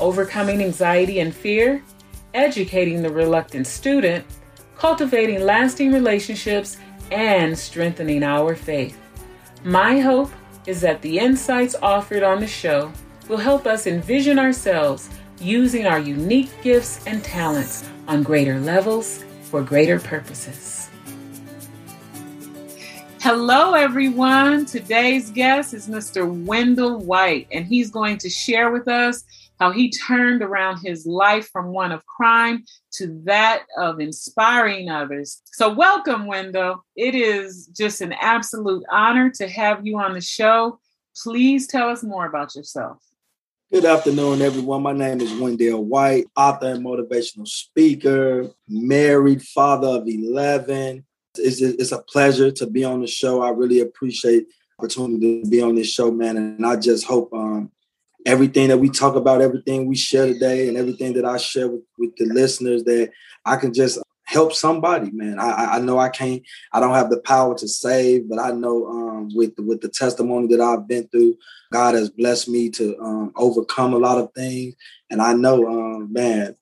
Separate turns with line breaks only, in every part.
overcoming anxiety and fear, educating the reluctant student, cultivating lasting relationships, and strengthening our faith. My hope is that the insights offered on the show will help us envision ourselves using our unique gifts and talents on greater levels for greater purposes. Hello, everyone. Today's guest is Mr. Wendell White, and he's going to share with us how he turned around his life from one of crime to that of inspiring others. So, welcome, Wendell. It is just an absolute honor to have you on the show. Please tell us more about yourself.
Good afternoon, everyone. My name is Wendell White, author and motivational speaker, married, father of 11. It's, it's a pleasure to be on the show. I really appreciate opportunity to be on this show, man. And I just hope um, everything that we talk about, everything we share today, and everything that I share with, with the listeners, that I can just help somebody, man. I, I know I can't, I don't have the power to save, but I know um, with with the testimony that I've been through, God has blessed me to um, overcome a lot of things, and I know, um, man.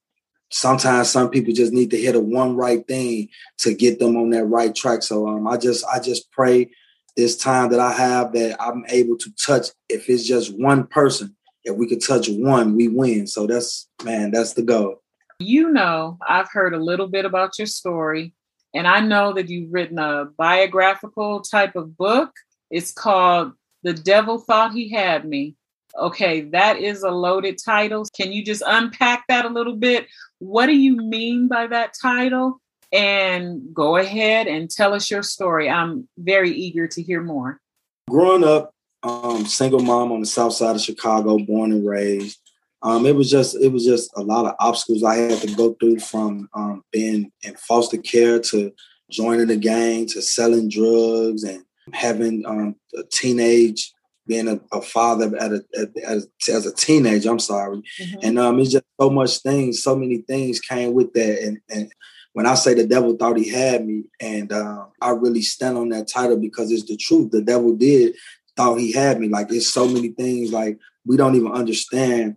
Sometimes some people just need to hit a one right thing to get them on that right track. So um, I just I just pray this time that I have that I'm able to touch. If it's just one person, if we could touch one, we win. So that's man, that's the goal.
You know, I've heard a little bit about your story, and I know that you've written a biographical type of book. It's called The Devil Thought He Had Me. Okay, that is a loaded title. Can you just unpack that a little bit? What do you mean by that title? And go ahead and tell us your story. I'm very eager to hear more.
Growing up, um, single mom on the south side of Chicago, born and raised. Um, it was just it was just a lot of obstacles I had to go through from um, being in foster care to joining the gang to selling drugs and having um, a teenage being a, a father at a, at, as, as a teenager. I'm sorry, mm-hmm. and um, it's just so much things, so many things came with that, and and when I say the devil thought he had me, and uh, I really stand on that title because it's the truth. The devil did thought he had me. Like it's so many things like we don't even understand.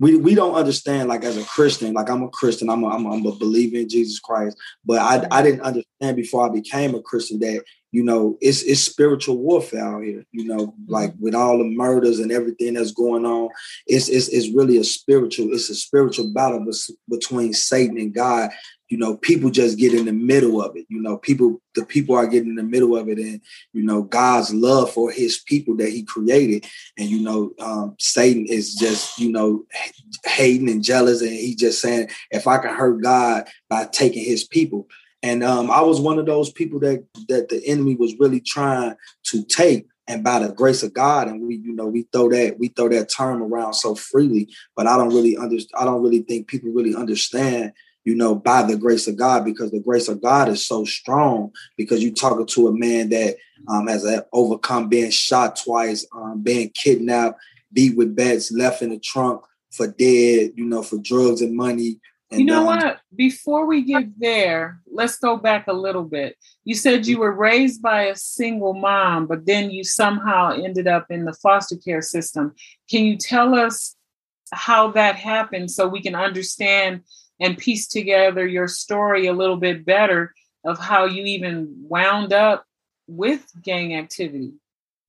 We we don't understand like as a Christian, like I'm a Christian, I'm a, I'm a, I'm a believer in Jesus Christ, but I I didn't understand before I became a Christian that you know it's it's spiritual warfare out here. You know, mm-hmm. like with all the murders and everything that's going on, it's it's it's really a spiritual it's a spiritual battle between Satan and God you know, people just get in the middle of it. You know, people, the people are getting in the middle of it, and you know, God's love for His people that He created, and you know, um, Satan is just you know hating and jealous, and he just saying, if I can hurt God by taking His people, and um, I was one of those people that that the enemy was really trying to take and by the grace of God, and we, you know, we throw that we throw that term around so freely, but I don't really understand. I don't really think people really understand you know, by the grace of God, because the grace of God is so strong. Because you're talking to a man that um, has overcome being shot twice, um, being kidnapped, beat with bats, left in the trunk for dead, you know, for drugs and money. And,
you know um, what? Before we get there, let's go back a little bit. You said you were raised by a single mom, but then you somehow ended up in the foster care system. Can you tell us how that happened so we can understand and piece together your story a little bit better of how you even wound up with gang activity.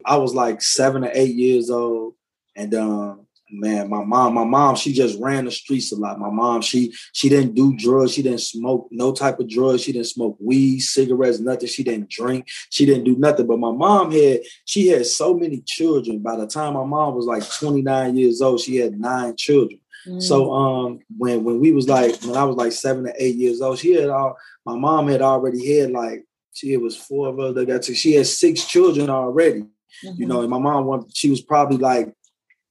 I was like seven or eight years old, and um, man, my mom, my mom, she just ran the streets a lot. My mom, she she didn't do drugs, she didn't smoke no type of drugs, she didn't smoke weed, cigarettes, nothing. She didn't drink, she didn't do nothing. But my mom had she had so many children. By the time my mom was like 29 years old, she had nine children. So mm. um when when we was like when I was like seven to eight years old, she had all my mom had already had like she it was four of us that got to she had six children already. Mm-hmm. You know, mm-hmm. and my mom wanted she was probably like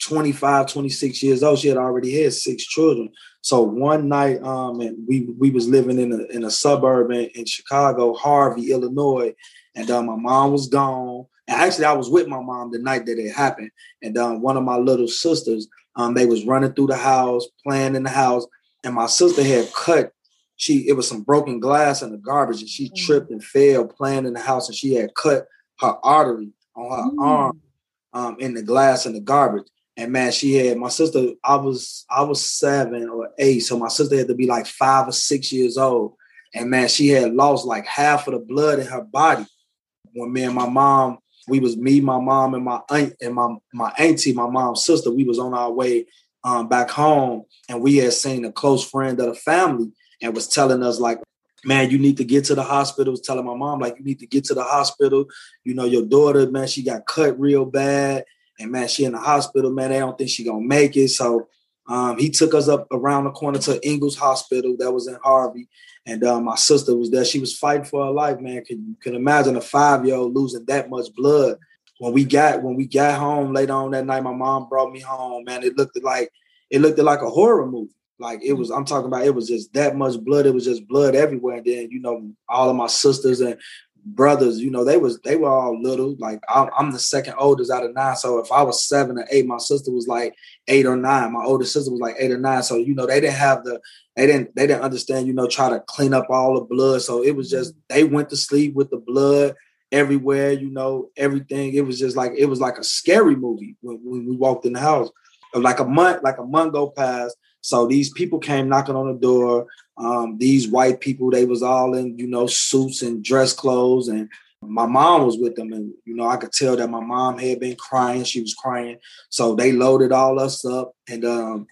25, 26 years old. She had already had six children. So one night, um, and we we was living in a in a suburb in, in Chicago, Harvey, Illinois, and uh, my mom was gone. And actually, I was with my mom the night that it happened. And um, one of my little sisters, um, they was running through the house, playing in the house, and my sister had cut. She it was some broken glass in the garbage, and she mm. tripped and fell playing in the house, and she had cut her artery on her mm. arm um, in the glass in the garbage. And man, she had my sister. I was I was seven or eight, so my sister had to be like five or six years old. And man, she had lost like half of the blood in her body. When me and my mom, we was me, my mom, and my aunt and my my auntie, my mom's sister. We was on our way um, back home, and we had seen a close friend of the family, and was telling us like, man, you need to get to the hospital. Was telling my mom like, you need to get to the hospital. You know, your daughter, man, she got cut real bad and man, she in the hospital, man. They don't think she gonna make it. So um, he took us up around the corner to Ingalls Hospital that was in Harvey. And uh, my sister was there. She was fighting for her life, man. Can you can imagine a five-year-old losing that much blood? When we got when we got home later on that night, my mom brought me home, man. It looked like it looked like a horror movie. Like it was, I'm talking about it was just that much blood. It was just blood everywhere. And then, you know, all of my sisters and brothers, you know, they was they were all little. Like I'm, I'm, the second oldest out of nine. So if I was seven or eight, my sister was like eight or nine. My older sister was like eight or nine. So you know, they didn't have the they didn't they didn't understand. You know, try to clean up all the blood. So it was just they went to sleep with the blood everywhere. You know, everything. It was just like it was like a scary movie when, when we walked in the house. Like a month, like a month go past. So these people came knocking on the door. Um, these white people, they was all in, you know, suits and dress clothes. And my mom was with them. And, you know, I could tell that my mom had been crying. She was crying. So they loaded all us up and um,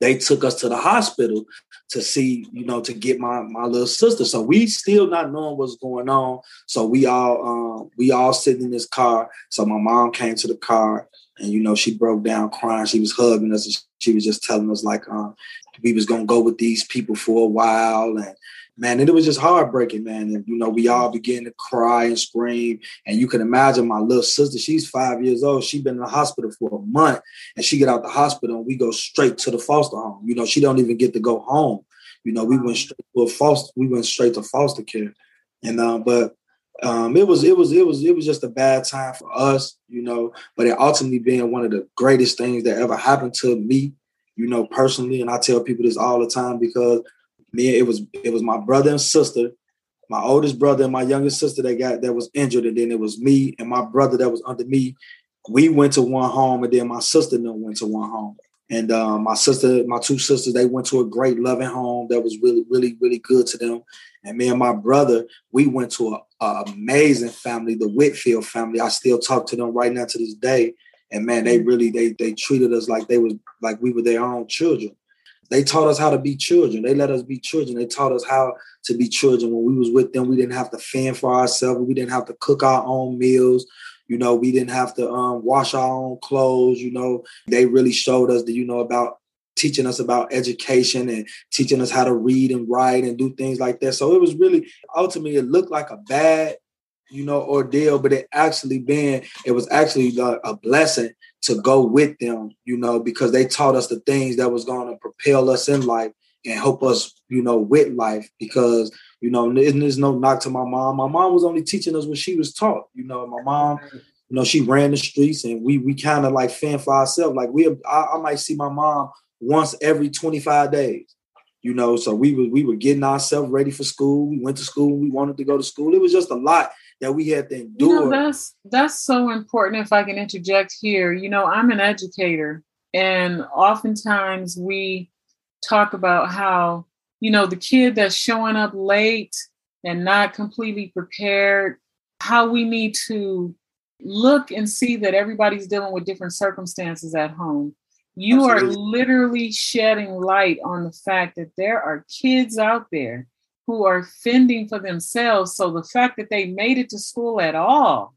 they took us to the hospital to see, you know, to get my my little sister. So we still not knowing what's going on. So we all um, we all sitting in this car. So my mom came to the car and you know she broke down crying. She was hugging us. she was just telling us like, um, we was gonna go with these people for a while and man and it was just heartbreaking man and you know we all began to cry and scream and you can imagine my little sister she's five years old she been in the hospital for a month and she get out the hospital and we go straight to the foster home you know she don't even get to go home you know we went straight to a foster we went straight to foster care and uh, but um, it was it was it was it was just a bad time for us, you know. But it ultimately being one of the greatest things that ever happened to me you know, personally, and I tell people this all the time because me, it was it was my brother and sister, my oldest brother and my youngest sister that got that was injured, and then it was me and my brother that was under me. We went to one home, and then my sister then went to one home. And uh, my sister, my two sisters, they went to a great loving home that was really, really, really good to them. And me and my brother, we went to an amazing family, the Whitfield family. I still talk to them right now to this day and man, they really they they treated us like they was like we were their own children. They taught us how to be children. They let us be children. They taught us how to be children. When we was with them, we didn't have to fend for ourselves. We didn't have to cook our own meals. You know, we didn't have to um, wash our own clothes. You know, they really showed us that you know about teaching us about education and teaching us how to read and write and do things like that. So it was really ultimately it looked like a bad you know, ordeal, but it actually been, it was actually a blessing to go with them, you know, because they taught us the things that was going to propel us in life and help us, you know, with life. Because, you know, there's no knock to my mom. My mom was only teaching us what she was taught. You know, my mom, you know, she ran the streets and we we kind of like fend for ourselves. Like we I, I might see my mom once every 25 days you know so we were we were getting ourselves ready for school we went to school we wanted to go to school it was just a lot that we had to endure.
You know, that's that's so important. If I can interject here, you know, I'm an educator, and oftentimes we talk about how you know the kid that's showing up late and not completely prepared. How we need to look and see that everybody's dealing with different circumstances at home. You Absolutely. are literally shedding light on the fact that there are kids out there who are fending for themselves. So the fact that they made it to school at all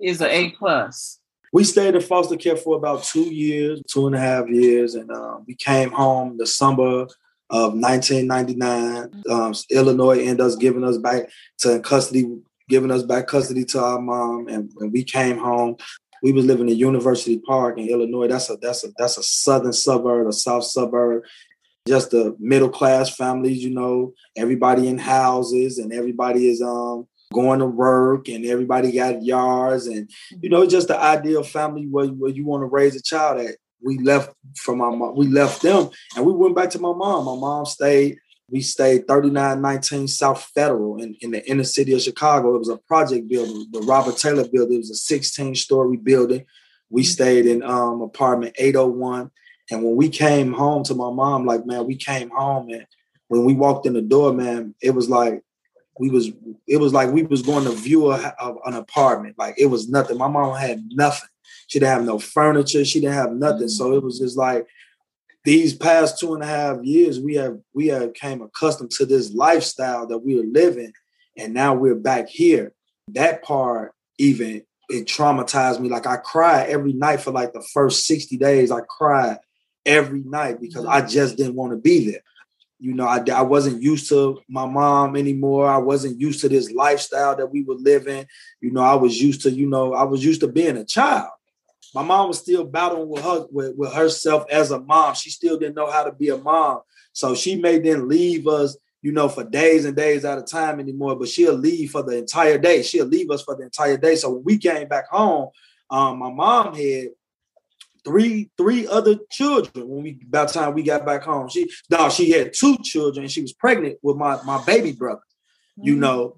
is an A plus.
We stayed in foster care for about two years, two and a half years, and uh, we came home the summer of 1999. Um, Illinois ended us giving us back to custody, giving us back custody to our mom, and, and we came home. we was living in University Park in Illinois. That's a that's a that's a southern suburb, a south suburb. Just the middle class families, you know, everybody in houses and everybody is um going to work and everybody got yards and you know just the ideal family where, where you want to raise a child at. We left from our mom we left them and we went back to my mom. My mom stayed we stayed 3919 south federal in, in the inner city of chicago. It was a project building the robert taylor building. It was a 16 story building. We mm-hmm. stayed in um, apartment 801 and when we came home to my mom like man we came home and when we walked in the door man it was like we was it was like we was going to view a, a, an apartment. Like it was nothing. My mom had nothing. She didn't have no furniture. She didn't have nothing. Mm-hmm. So it was just like these past two and a half years we have we have came accustomed to this lifestyle that we were living. And now we're back here. That part even it traumatized me. Like i cried every night for like the first 60 days. I cried every night because i just didn't want to be there you know, I, I wasn't used to my mom anymore. I wasn't used to this lifestyle that we were living. You know, I was used to, you know, I was used to being a child. My mom was still battling with her with, with herself as a mom. She still didn't know how to be a mom. So she may then leave us, you know, for days and days at a time anymore, but she'll leave for the entire day. She'll leave us for the entire day. So when we came back home, um, my mom had three three other children when we by the time we got back home. She no, she had two children. She was pregnant with my my baby brother. Mm-hmm. You know,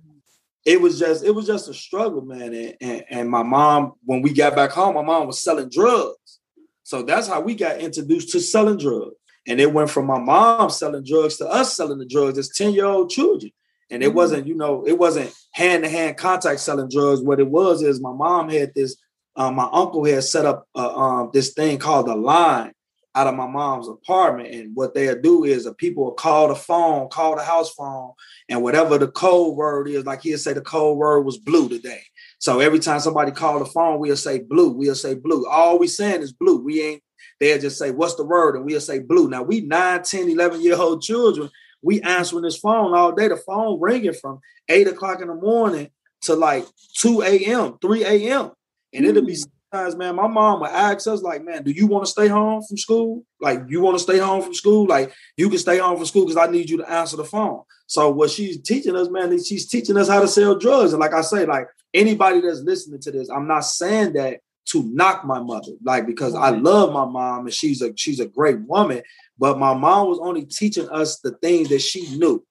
it was just it was just a struggle, man. And, and, and my mom, when we got back home, my mom was selling drugs. So that's how we got introduced to selling drugs. And it went from my mom selling drugs to us selling the drugs as 10 year old children. And it mm-hmm. wasn't, you know, it wasn't hand to hand contact selling drugs. What it was is my mom had this um, my uncle had set up uh, um, this thing called a line out of my mom's apartment. And what they'll do is the people will call the phone, call the house phone, and whatever the code word is, like he'll say the code word was blue today. So every time somebody called the phone, we'll say blue. We'll say blue. All we saying is blue. We ain't, they'll just say, what's the word? And we'll say blue. Now we 9, 10, 11 year old children, we answering this phone all day. The phone ringing from eight o'clock in the morning to like 2 a.m., 3 a.m. And it'll be mm. sometimes, man, my mom would ask us, like, man, do you want to stay home from school? Like, you want to stay home from school? Like, you can stay home from school because I need you to answer the phone. So what she's teaching us, man, is she's teaching us how to sell drugs. And like I say, like anybody that's listening to this, I'm not saying that to knock my mother, like because I love my mom and she's a she's a great woman. But my mom was only teaching us the things that she knew.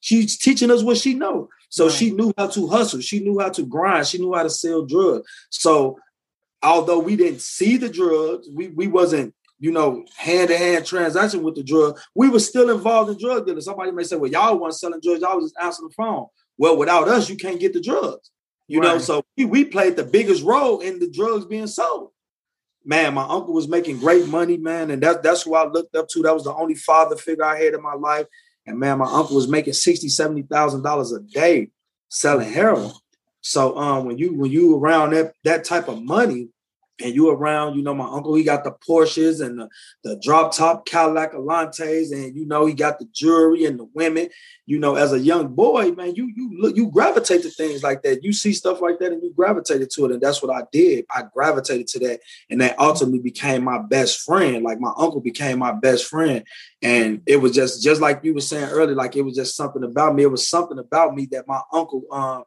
She's teaching us what she knows. So right. she knew how to hustle. She knew how to grind. She knew how to sell drugs. So although we didn't see the drugs, we, we wasn't, you know, hand-to-hand transaction with the drug, we were still involved in drug dealing. Somebody may say, well, y'all weren't selling drugs, y'all was just answering the phone. Well, without us, you can't get the drugs. You right. know, so we, we played the biggest role in the drugs being sold. Man, my uncle was making great money, man, and that, that's who I looked up to. That was the only father figure I had in my life. And man, my uncle was making sixty, seventy thousand dollars a day selling heroin. So um, when you when you around that that type of money, and you around, you know, my uncle, he got the Porsches and the, the drop top Cadillac Allantes, and you know, he got the jewelry and the women. You know, as a young boy, man, you you look, you gravitate to things like that. You see stuff like that, and you gravitated to it, and that's what I did. I gravitated to that, and that ultimately became my best friend. Like my uncle became my best friend, and it was just just like you were saying earlier, like it was just something about me. It was something about me that my uncle um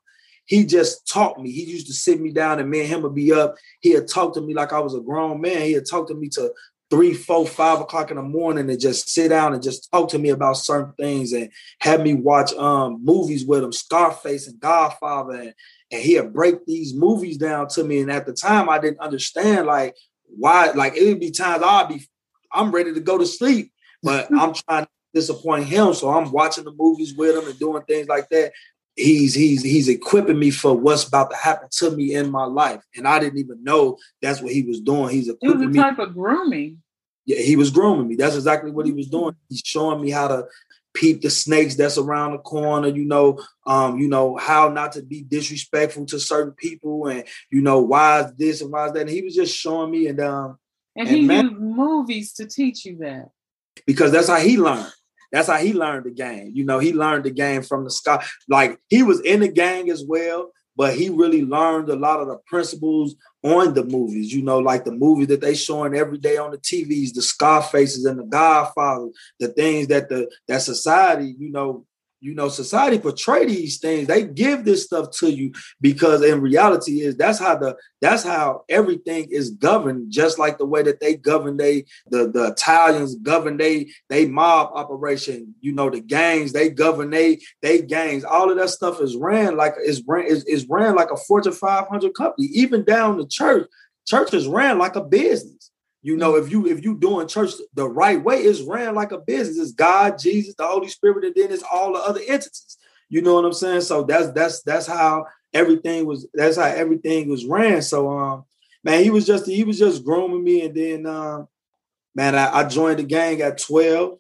he just taught me. He used to sit me down and me and him would be up. He'd talk to me like I was a grown man. He'd talk to me to three, four, five o'clock in the morning and just sit down and just talk to me about certain things and have me watch um movies with him, Scarface and Godfather, and, and he'd break these movies down to me. And at the time, I didn't understand like why, like it would be times I'd be, I'm ready to go to sleep, but I'm trying to disappoint him. So I'm watching the movies with him and doing things like that he's he's he's equipping me for what's about to happen to me in my life, and I didn't even know that's what he was doing. He's equipping
it was a type me. of grooming.
Yeah, he was grooming me. That's exactly what he was doing. He's showing me how to peep the snakes that's around the corner. You know, um, you know how not to be disrespectful to certain people, and you know why is this and why is that. And he was just showing me, and um,
and, and he man, used movies to teach you that
because that's how he learned. That's how he learned the game. You know, he learned the game from the sky. Like he was in the gang as well, but he really learned a lot of the principles on the movies, you know, like the movies that they showing every day on the TVs, the Scarfaces and the Godfather, the things that the that society, you know, you know, society portray these things. They give this stuff to you because in reality is that's how the that's how everything is governed, just like the way that they govern they the, the Italians govern they they mob operation, you know, the gangs, they govern they they gangs. All of that stuff is ran like is ran is, is ran like a Fortune 500 company, even down the church. Church is ran like a business. You know, if you if you doing church the right way, it's ran like a business. It's God, Jesus, the Holy Spirit, and then it's all the other entities. You know what I'm saying? So that's that's that's how everything was. That's how everything was ran. So um, man, he was just he was just grooming me, and then uh, man, I, I joined the gang at 12.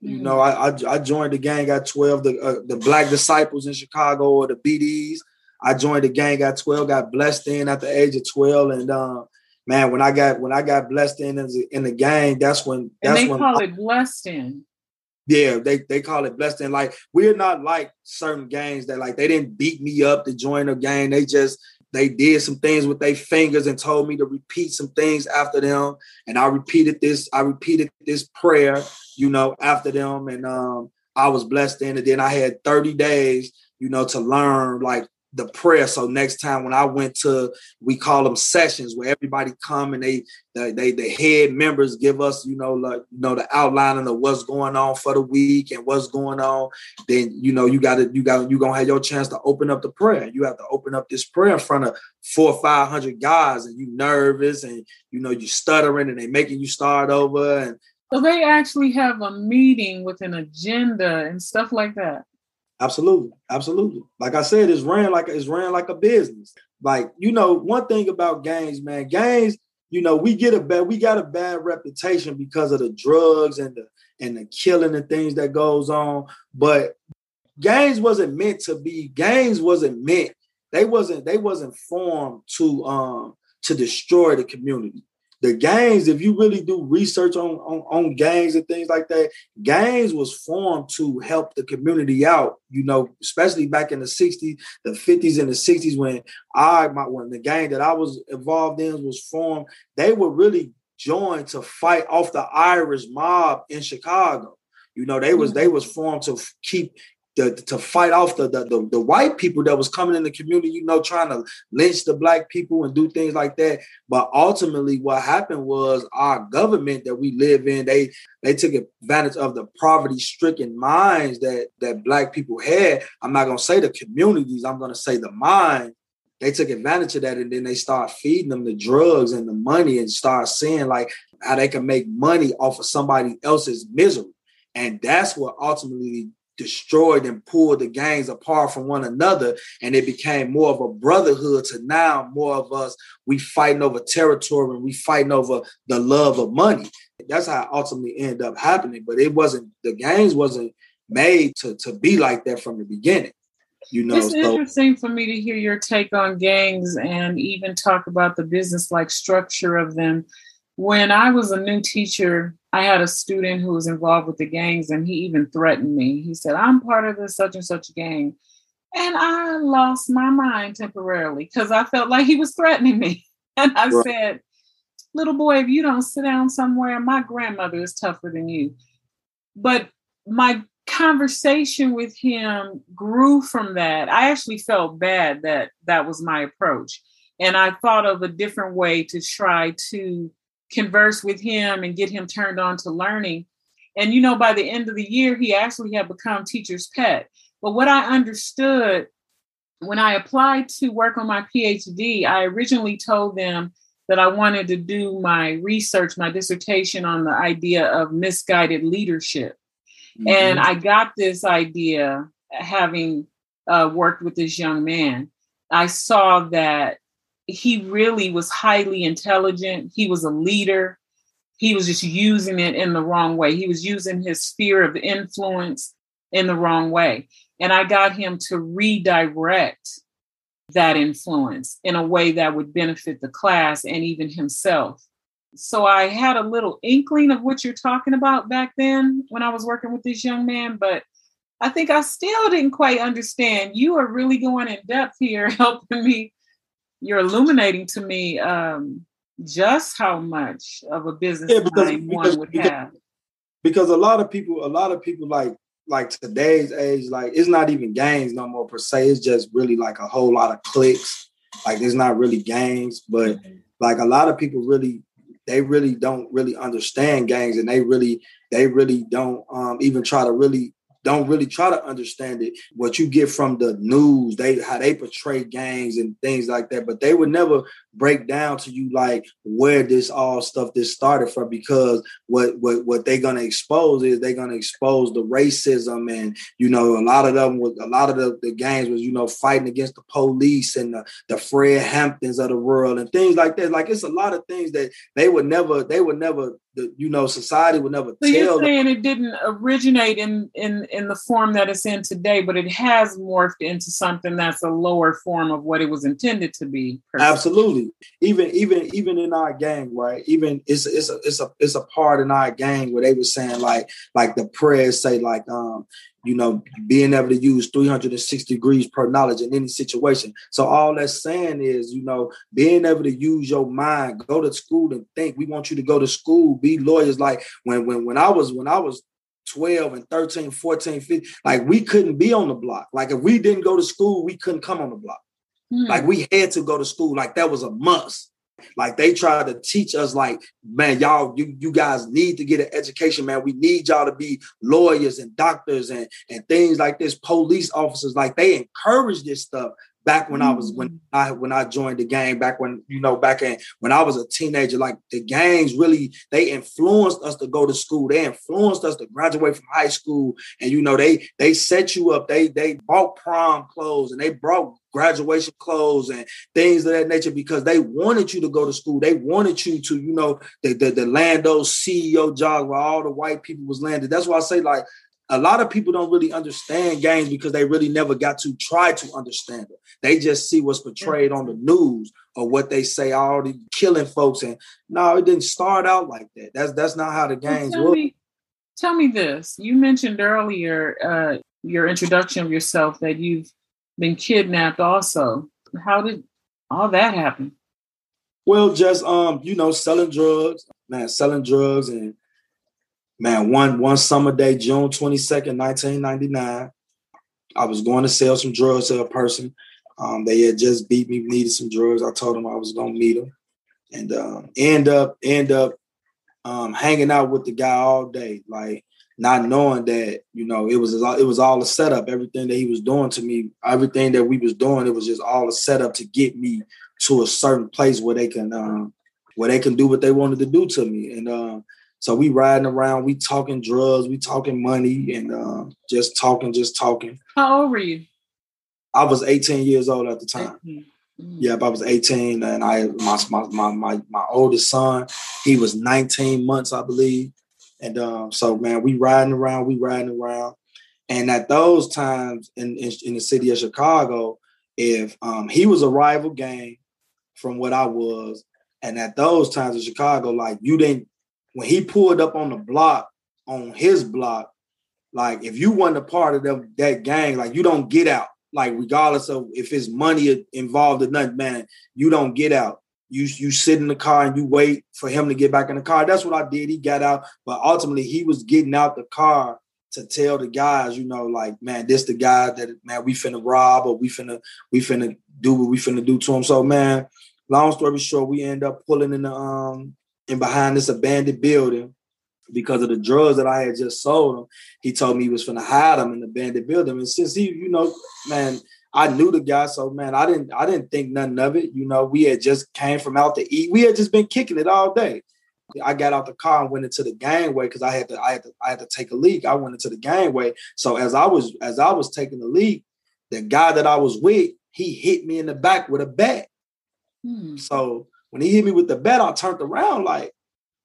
You mm. know, I, I, I joined the gang at 12, the uh, the Black Disciples in Chicago or the BDs. I joined the gang at 12, got blessed in at the age of 12, and um, man, when I got when I got blessed in in the gang, that's when that's
and they
when
call I, it blessed in.
Yeah, they they call it blessed in. Like we're not like certain gangs that like they didn't beat me up to join a gang. They just they did some things with their fingers and told me to repeat some things after them. And I repeated this, I repeated this prayer, you know, after them. And um, I was blessed in. And then I had 30 days, you know, to learn like the prayer. So next time when I went to, we call them sessions where everybody come and they, they, they the head members give us, you know, like, you know, the outlining of what's going on for the week and what's going on. Then, you know, you got to, you got, you to have your chance to open up the prayer. You have to open up this prayer in front of four or 500 guys and you nervous and, you know, you stuttering and they making you start over. And
so they actually have a meeting with an agenda and stuff like that.
Absolutely, absolutely. Like I said, it's ran like it's ran like a business. Like you know, one thing about gangs, man, gangs. You know, we get a bad, we got a bad reputation because of the drugs and the and the killing and things that goes on. But gangs wasn't meant to be. Gangs wasn't meant. They wasn't. They wasn't formed to um to destroy the community the gangs, if you really do research on, on, on gangs and things like that, gangs was formed to help the community out, you know, especially back in the 60s, the 50s and the 60s when I my when the gang that I was involved in was formed, they were really joined to fight off the Irish mob in Chicago. You know, they was they mm-hmm. was formed to keep the, to fight off the, the, the the white people that was coming in the community, you know, trying to lynch the black people and do things like that. But ultimately, what happened was our government that we live in, they they took advantage of the poverty-stricken minds that that black people had. I'm not gonna say the communities, I'm gonna say the mind. They took advantage of that and then they start feeding them the drugs and the money and start seeing like how they can make money off of somebody else's misery. And that's what ultimately destroyed and pulled the gangs apart from one another and it became more of a brotherhood to now more of us we fighting over territory and we fighting over the love of money. That's how it ultimately ended up happening but it wasn't the gangs wasn't made to, to be like that from the beginning you know
it's so, interesting for me to hear your take on gangs and even talk about the business like structure of them. When i was a new teacher I had a student who was involved with the gangs, and he even threatened me. He said, I'm part of this such and such gang. And I lost my mind temporarily because I felt like he was threatening me. And I right. said, Little boy, if you don't sit down somewhere, my grandmother is tougher than you. But my conversation with him grew from that. I actually felt bad that that was my approach. And I thought of a different way to try to converse with him and get him turned on to learning. And you know, by the end of the year, he actually had become teacher's pet. But what I understood when I applied to work on my PhD, I originally told them that I wanted to do my research, my dissertation on the idea of misguided leadership. Mm-hmm. And I got this idea having uh, worked with this young man. I saw that he really was highly intelligent. He was a leader. He was just using it in the wrong way. He was using his sphere of influence in the wrong way. And I got him to redirect that influence in a way that would benefit the class and even himself. So I had a little inkling of what you're talking about back then when I was working with this young man, but I think I still didn't quite understand. You are really going in depth here, helping me. You're illuminating to me um, just how much of a business yeah, because, because, one would
because,
have.
Because a lot of people, a lot of people like like today's age, like it's not even games no more per se. It's just really like a whole lot of clicks. Like it's not really games, but like a lot of people really they really don't really understand gangs and they really they really don't um, even try to really don't really try to understand it. What you get from the news, they how they portray gangs and things like that, but they would never break down to you like where this all stuff this started from because what what what they're gonna expose is they're gonna expose the racism and you know a lot of them was a lot of the, the gangs was you know fighting against the police and the, the Fred Hamptons of the world and things like that. Like it's a lot of things that they would never they would never the you know society would never
so you're saying them. it didn't originate in in in the form that it's in today but it has morphed into something that's a lower form of what it was intended to be
absolutely even even even in our gang right even it's it's a it's a it's a part in our gang where they were saying like like the prayers say like um you know, being able to use 360 degrees per knowledge in any situation. So all that's saying is, you know, being able to use your mind, go to school and think. We want you to go to school, be lawyers. Like when when when I was when I was 12 and 13, 14, 15, like we couldn't be on the block. Like if we didn't go to school, we couldn't come on the block. Mm. Like we had to go to school. Like that was a must. Like they try to teach us, like, man, y'all, you, you guys need to get an education, man. We need y'all to be lawyers and doctors and, and things like this, police officers. Like they encourage this stuff back when I was when mm. I when I joined the gang back when you know back in when I was a teenager like the gangs really they influenced us to go to school. They influenced us to graduate from high school. And you know they they set you up. They they bought prom clothes and they brought graduation clothes and things of that nature because they wanted you to go to school. They wanted you to you know the the, the Lando CEO job where all the white people was landed. That's why I say like a lot of people don't really understand gangs because they really never got to try to understand it. They just see what's portrayed on the news or what they say already killing folks. And no, it didn't start out like that. That's that's not how the gangs well, tell work.
Me, tell me this. You mentioned earlier uh, your introduction of yourself that you've been kidnapped also. How did all that happen?
Well, just um, you know, selling drugs, man, selling drugs and man, one one summer day, June 22nd, 1999, I was going to sell some drugs to a person. Um, they had just beat me, needed some drugs. I told them I was gonna meet them, and um, end up end up um, hanging out with the guy all day, like not knowing that you know it was it was all a setup. Everything that he was doing to me, everything that we was doing, it was just all a setup to get me to a certain place where they can um, where they can do what they wanted to do to me, and um, so we riding around, we talking drugs, we talking money, and uh, just talking, just talking.
How old were you?
I was 18 years old at the time. Mm-hmm. Yep, I was 18, and I my, my my my my oldest son, he was 19 months, I believe. And um, so man, we riding around, we riding around. And at those times in, in, in the city of Chicago, if um, he was a rival gang from what I was, and at those times in Chicago, like you didn't when he pulled up on the block, on his block, like if you weren't a part of the, that gang, like you don't get out. Like regardless of if it's money involved or nothing, man, you don't get out. You you sit in the car and you wait for him to get back in the car. That's what I did. He got out, but ultimately he was getting out the car to tell the guys, you know, like, man, this the guy that man we finna rob or we finna we finna do what we finna do to him. So man, long story short, we end up pulling in the um and behind this abandoned building because of the drugs that I had just sold him. He told me he was gonna hide them in the abandoned building. And since he, you know, man, I knew the guy, so man, I didn't I didn't think nothing of it. You know, we had just came from out to eat. We had just been kicking it all day. I got out the car and went into the gangway because I had to I had to I had to take a leak. I went into the gangway. So as I was as I was taking the leak, the guy that I was with, he hit me in the back with a bat. Hmm. So when he hit me with the bat, I turned around like,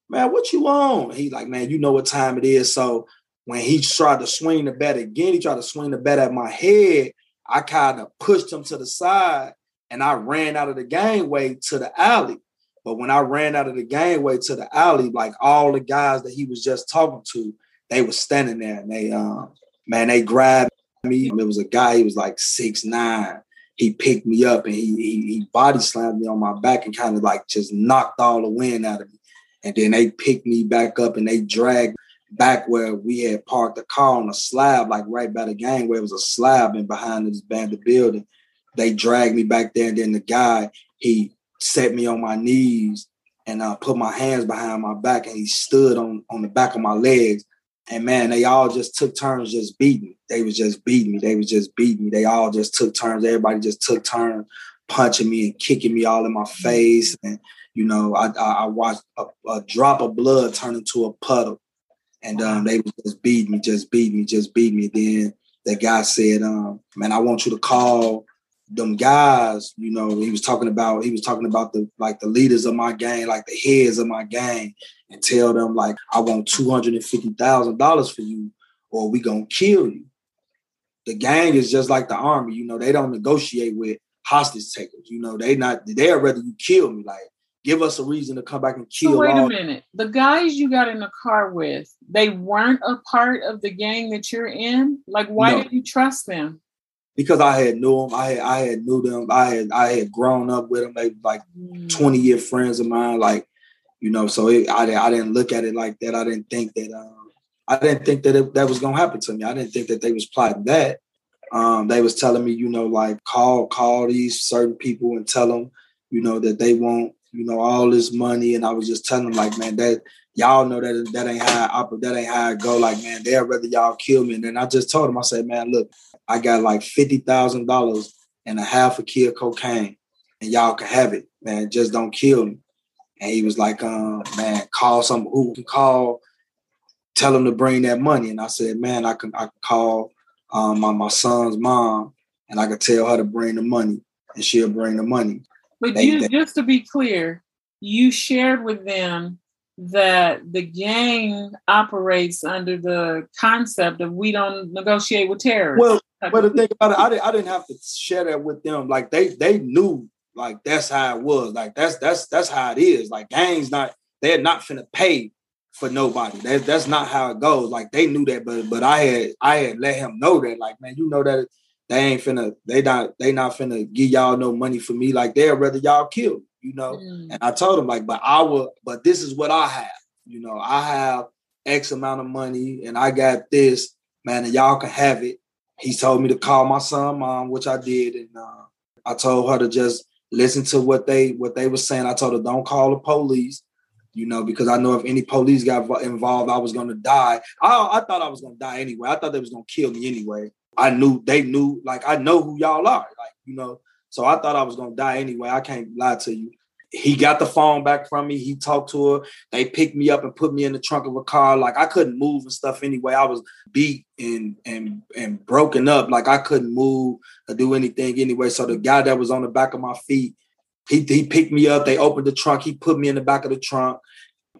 man, what you on? He like, man, you know what time it is. So when he tried to swing the bat again, he tried to swing the bat at my head. I kind of pushed him to the side and I ran out of the gangway to the alley. But when I ran out of the gangway to the alley, like all the guys that he was just talking to, they were standing there and they um man, they grabbed me. It was a guy, he was like six nine. He picked me up and he, he, he body slammed me on my back and kind of like just knocked all the wind out of me. And then they picked me back up and they dragged back where we had parked the car on a slab, like right by the gang where it was a slab and behind this bandit building. They dragged me back there, and then the guy he set me on my knees and uh, put my hands behind my back, and he stood on on the back of my legs and man, they all just took turns just beating. They was just beating me. They was just beating me. They all just took turns. Everybody just took turns punching me and kicking me all in my mm-hmm. face. And you know, I I, I watched a, a, drop of blood turn into a puddle. And um, they was just beating me, just beating me, just beating me. Then that guy said, um, man, I want you to call them guys, you know, he was talking about he was talking about the like the leaders of my gang, like the heads of my gang, and tell them like I want two hundred and fifty thousand dollars for you, or we gonna kill you. The gang is just like the army, you know, they don't negotiate with hostage takers. You know, they not they'd rather you kill me. Like, give us a reason to come back and kill.
So wait a minute. The guys you got in the car with, they weren't a part of the gang that you're in. Like, why no. did you trust them?
because I had knew them, I had I had knew them, I had I had grown up with them, they like mm. twenty year friends of mine, like you know. So it, I I didn't look at it like that. I didn't think that um, I didn't think that it, that was gonna happen to me. I didn't think that they was plotting that. Um, they was telling me, you know, like call call these certain people and tell them, you know, that they want you know all this money, and I was just telling them like, man, that y'all know that that ain't how I, that ain't how I go. Like, man, they'd rather y'all kill me. And then I just told them, I said, man, look, I got like fifty thousand dollars and a half a kilo cocaine, and y'all can have it, man. Just don't kill me. And he was like, um, man, call some who can call, tell them to bring that money. And I said, man, I can I can call um, my, my son's mom and I could tell her to bring the money and she'll bring the money.
But they, you, they, just to be clear, you shared with them that the gang operates under the concept of we don't negotiate with terrorists.
Well, but the thing about it, I didn't, I didn't have to share that with them. Like they they knew like that's how it was. Like that's that's that's how it is. Like gangs not they're not finna pay for nobody. That's that's not how it goes. Like they knew that, but but I had I had let him know that. Like man, you know that they ain't finna they not they not finna give y'all no money for me. Like they'd rather y'all kill. You know, mm. and I told him like, but I will. But this is what I have. You know, I have X amount of money, and I got this man, and y'all can have it he told me to call my son mom, which I did, and uh, I told her to just listen to what they what they were saying. I told her don't call the police, you know, because I know if any police got involved, I was going to die. I, I thought I was going to die anyway. I thought they was going to kill me anyway. I knew they knew, like I know who y'all are, like you know. So I thought I was going to die anyway. I can't lie to you he got the phone back from me. He talked to her. They picked me up and put me in the trunk of a car. Like I couldn't move and stuff anyway. I was beat and and and broken up. Like I couldn't move or do anything anyway. So the guy that was on the back of my feet, he he picked me up. They opened the trunk. He put me in the back of the trunk,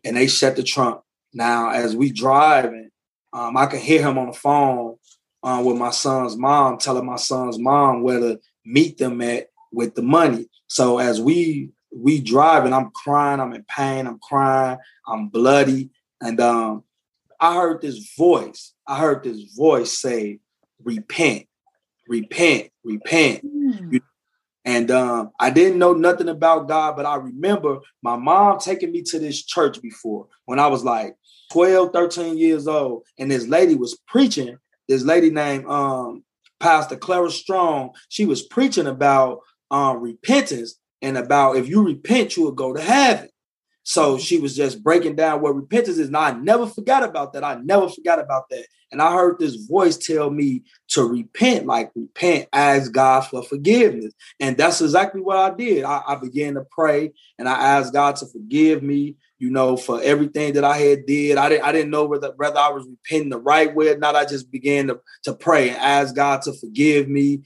and they shut the trunk. Now as we driving, um, I can hear him on the phone uh, with my son's mom, telling my son's mom where to meet them at with the money. So as we we driving, I'm crying, I'm in pain, I'm crying, I'm bloody. And um, I heard this voice. I heard this voice say, repent, repent, repent. Mm. And um, I didn't know nothing about God, but I remember my mom taking me to this church before when I was like 12, 13 years old. And this lady was preaching, this lady named um, Pastor Clara Strong, she was preaching about um, repentance and about if you repent, you will go to heaven. So mm-hmm. she was just breaking down what repentance is. And I never forgot about that. I never forgot about that. And I heard this voice tell me to repent, like repent, ask God for forgiveness. And that's exactly what I did. I, I began to pray and I asked God to forgive me, you know, for everything that I had did. I didn't I didn't know whether whether I was repenting the right way or not. I just began to, to pray and ask God to forgive me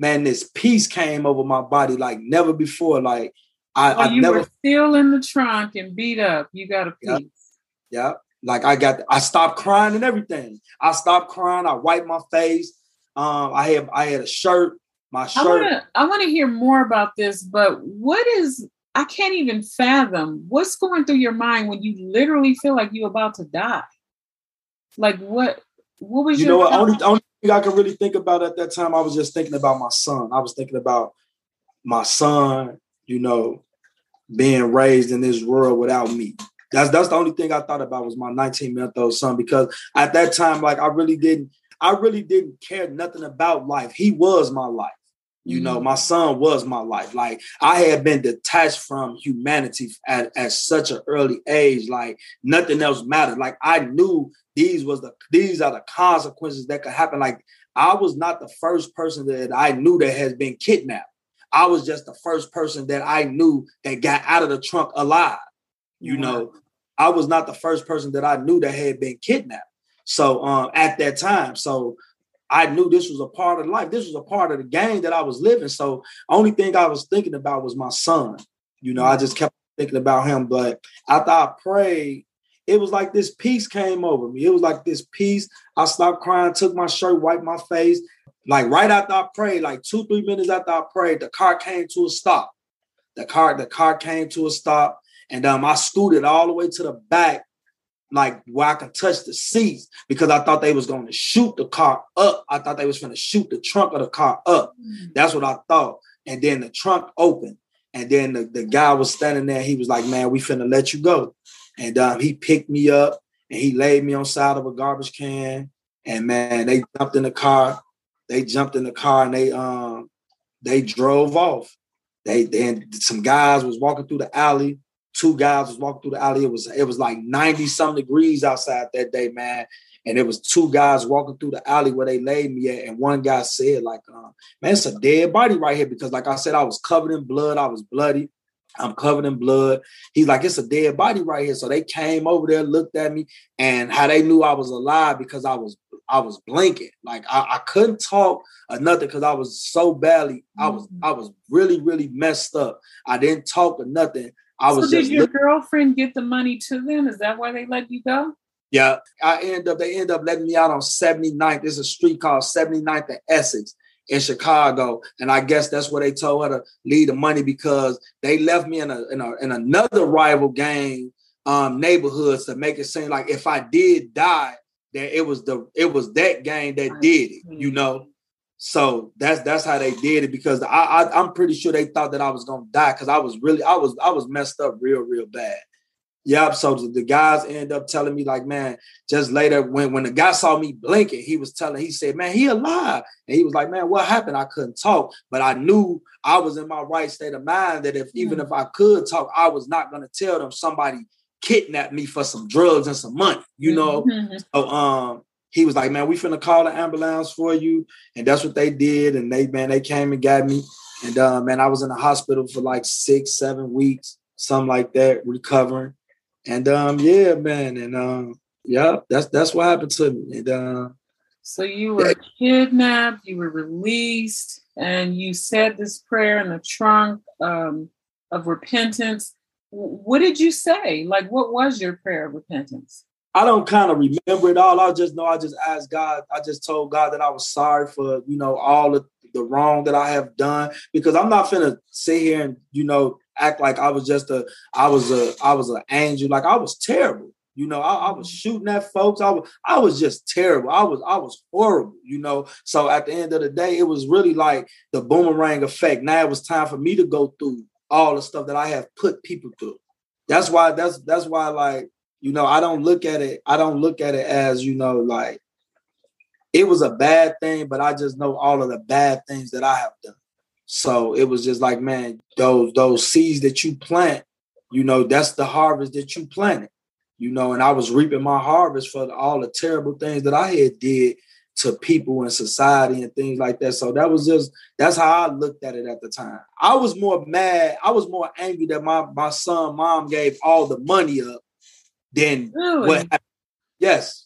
man, this peace came over my body like never before. Like I,
well,
I
you
never
were still in the trunk and beat up. You got a peace.
Yeah. yeah. Like I got I stopped crying and everything. I stopped crying. I wiped my face. Um, I had I had a shirt. My shirt.
I want to hear more about this, but what is I can't even fathom what's going through your mind when you literally feel like you're about to die. Like what What was
you know what? Only, only I could really think about at that time, I was just thinking about my son. I was thinking about my son, you know, being raised in this world without me. That's that's the only thing I thought about was my 19 month old son because at that time, like I really didn't, I really didn't care nothing about life. He was my life. You mm-hmm. know, my son was my life. Like I had been detached from humanity at, at such an early age. Like nothing else mattered. Like I knew these was the these are the consequences that could happen. Like I was not the first person that I knew that has been kidnapped. I was just the first person that I knew that got out of the trunk alive. You mm-hmm. know, I was not the first person that I knew that had been kidnapped. So um, at that time, so I knew this was a part of life. This was a part of the game that I was living. So only thing I was thinking about was my son. You know, I just kept thinking about him. But after I prayed, it was like this peace came over me. It was like this peace. I stopped crying, took my shirt, wiped my face. Like right after I prayed, like two, three minutes after I prayed, the car came to a stop. The car, the car came to a stop. And um, I scooted all the way to the back like where I could touch the seats because I thought they was going to shoot the car up. I thought they was going to shoot the trunk of the car up. Mm-hmm. That's what I thought. And then the trunk opened. And then the, the guy was standing there. He was like, man, we finna let you go. And um, he picked me up and he laid me on side of a garbage can. And man, they jumped in the car. They jumped in the car and they um they drove off. They then some guys was walking through the alley two guys was walking through the alley. It was it was like 90 some degrees outside that day, man. And it was two guys walking through the alley where they laid me at. And one guy said, like, um, man, it's a dead body right here. Because, like I said, I was covered in blood. I was bloody. I'm covered in blood. He's like, it's a dead body right here. So they came over there, looked at me, and how they knew I was alive because I was I was blinking. Like I, I couldn't talk or nothing because I was so badly, I was mm-hmm. I was really, really messed up. I didn't talk or nothing. I was.
So did your girlfriend get the money to them? Is that why they let you go?
Yeah, I end up. They end up letting me out on 79th. There's a street called 79th and Essex in Chicago, and I guess that's where they told her to leave the money because they left me in a in, a, in another rival gang um, neighborhoods to make it seem like if I did die, that it was the it was that gang that did it. You know, so that's that's how they did it because I, I am pretty sure they thought that I was gonna die because I was really I was I was messed up real real bad. Yep. So the, the guys end up telling me like, man, just later when when the guy saw me blinking, he was telling he said, man, he alive, and he was like, man, what happened? I couldn't talk, but I knew I was in my right state of mind that if mm-hmm. even if I could talk, I was not gonna tell them somebody kidnapped me for some drugs and some money, you know. Mm-hmm. So um he was like, man, we finna call the ambulance for you. And that's what they did. And they, man, they came and got me. And uh, man, I was in the hospital for like six, seven weeks, something like that, recovering. And um, yeah, man, and um, yeah, that's that's what happened to me. And uh,
so you were yeah. kidnapped, you were released, and you said this prayer in the trunk um, of repentance. What did you say? Like, what was your prayer of repentance?
I don't kind of remember it all. I just know I just asked God. I just told God that I was sorry for you know all of the wrong that I have done because I'm not gonna sit here and you know act like I was just a I was a I was an angel. Like I was terrible. You know, I, I, was shooting at folks. I was I was just terrible. I was I was horrible. You know. So at the end of the day, it was really like the boomerang effect. Now it was time for me to go through all the stuff that I have put people through. That's why that's that's why like you know, I don't look at it, I don't look at it as, you know, like it was a bad thing, but I just know all of the bad things that I have done. So it was just like, man, those those seeds that you plant, you know, that's the harvest that you planted. You know, and I was reaping my harvest for all the terrible things that I had did to people and society and things like that. So that was just that's how I looked at it at the time. I was more mad, I was more angry that my my son mom gave all the money up then really? what happened? Yes.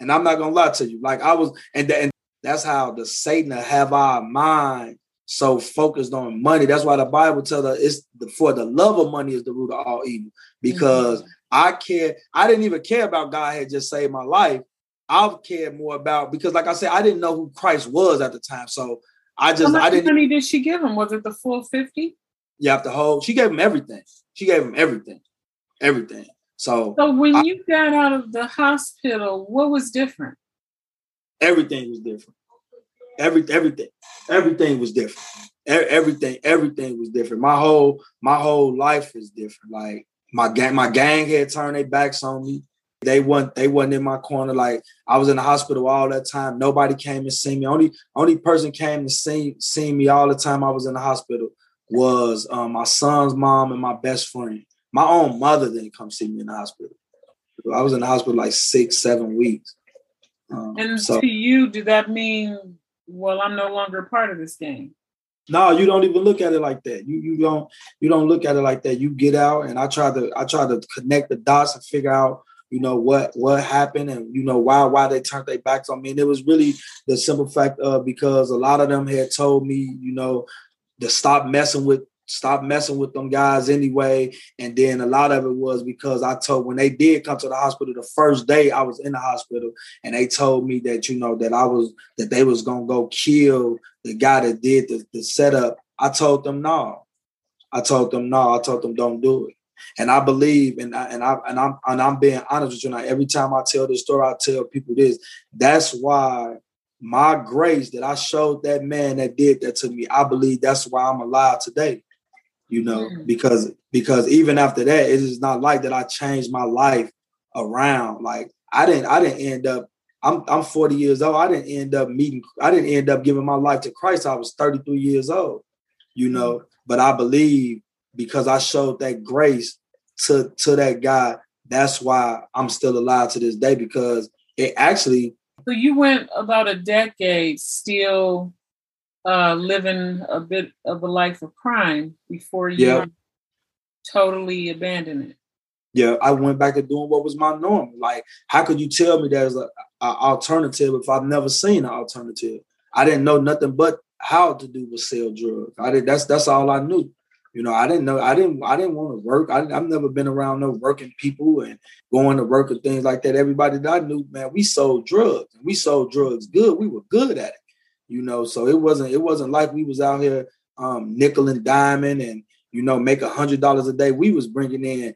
And I'm not gonna lie to you. Like I was, and, and that's how the Satan have our mind so focused on money. That's why the Bible tells us it's the, for the love of money is the root of all evil. Because mm-hmm. I care, I didn't even care about God had just saved my life. I've cared more about because, like I said, I didn't know who Christ was at the time. So I just,
How
I didn't.
money did she give him? Was it the full fifty?
Yeah, the whole. She gave him everything. She gave him everything, everything. So,
so when I, you got out of the hospital, what was different?
everything was different. Every everything, everything was different. Everything, everything was different. My whole my whole life is different. Like my gang, my gang had turned their backs on me. They wasn't they wasn't in my corner. Like I was in the hospital all that time. Nobody came to see me. Only only person came to see see me all the time I was in the hospital was um, my son's mom and my best friend. My own mother didn't come see me in the hospital. I was in the hospital like six, seven weeks.
Um, and so, to you, did that mean, well, I'm no longer part of this game?
No, you don't even look at it like that. You you don't you don't look at it like that. You get out, and I try to I try to connect the dots and figure out you know what what happened and you know why why they turned their backs on me. And it was really the simple fact of because a lot of them had told me you know to stop messing with stop messing with them guys anyway. And then a lot of it was because I told when they did come to the hospital the first day I was in the hospital and they told me that, you know, that I was that they was gonna go kill the guy that did the, the setup. I told them no. I told them no. I told them don't do it. And I believe, and I, and I and I'm and I'm being honest with you now. Every time I tell this story, I tell people this. That's why my grace that I showed that man that did that to me, I believe that's why I'm alive today. You know, mm. because because even after that, it is not like that I changed my life around. Like I didn't I didn't end up I'm I'm 40 years old. I didn't end up meeting, I didn't end up giving my life to Christ. I was 33 years old, you know. Mm. But I believe because I showed that grace to to that guy, that's why I'm still alive to this day because it actually
so you went about a decade still uh, living a bit of a life of crime before you yeah. totally abandoned it.
Yeah, I went back to doing what was my norm. Like, how could you tell me there's an alternative if I've never seen an alternative? I didn't know nothing but how to do was sell drugs. I did. That's that's all I knew. You know, I didn't know. I didn't. I didn't want to work. I, have never been around no working people and going to work and things like that. Everybody that I knew, man, we sold drugs. We sold drugs good. We were good at it. You know, so it wasn't. It wasn't like we was out here um, nickel and diamond and you know make a hundred dollars a day. We was bringing in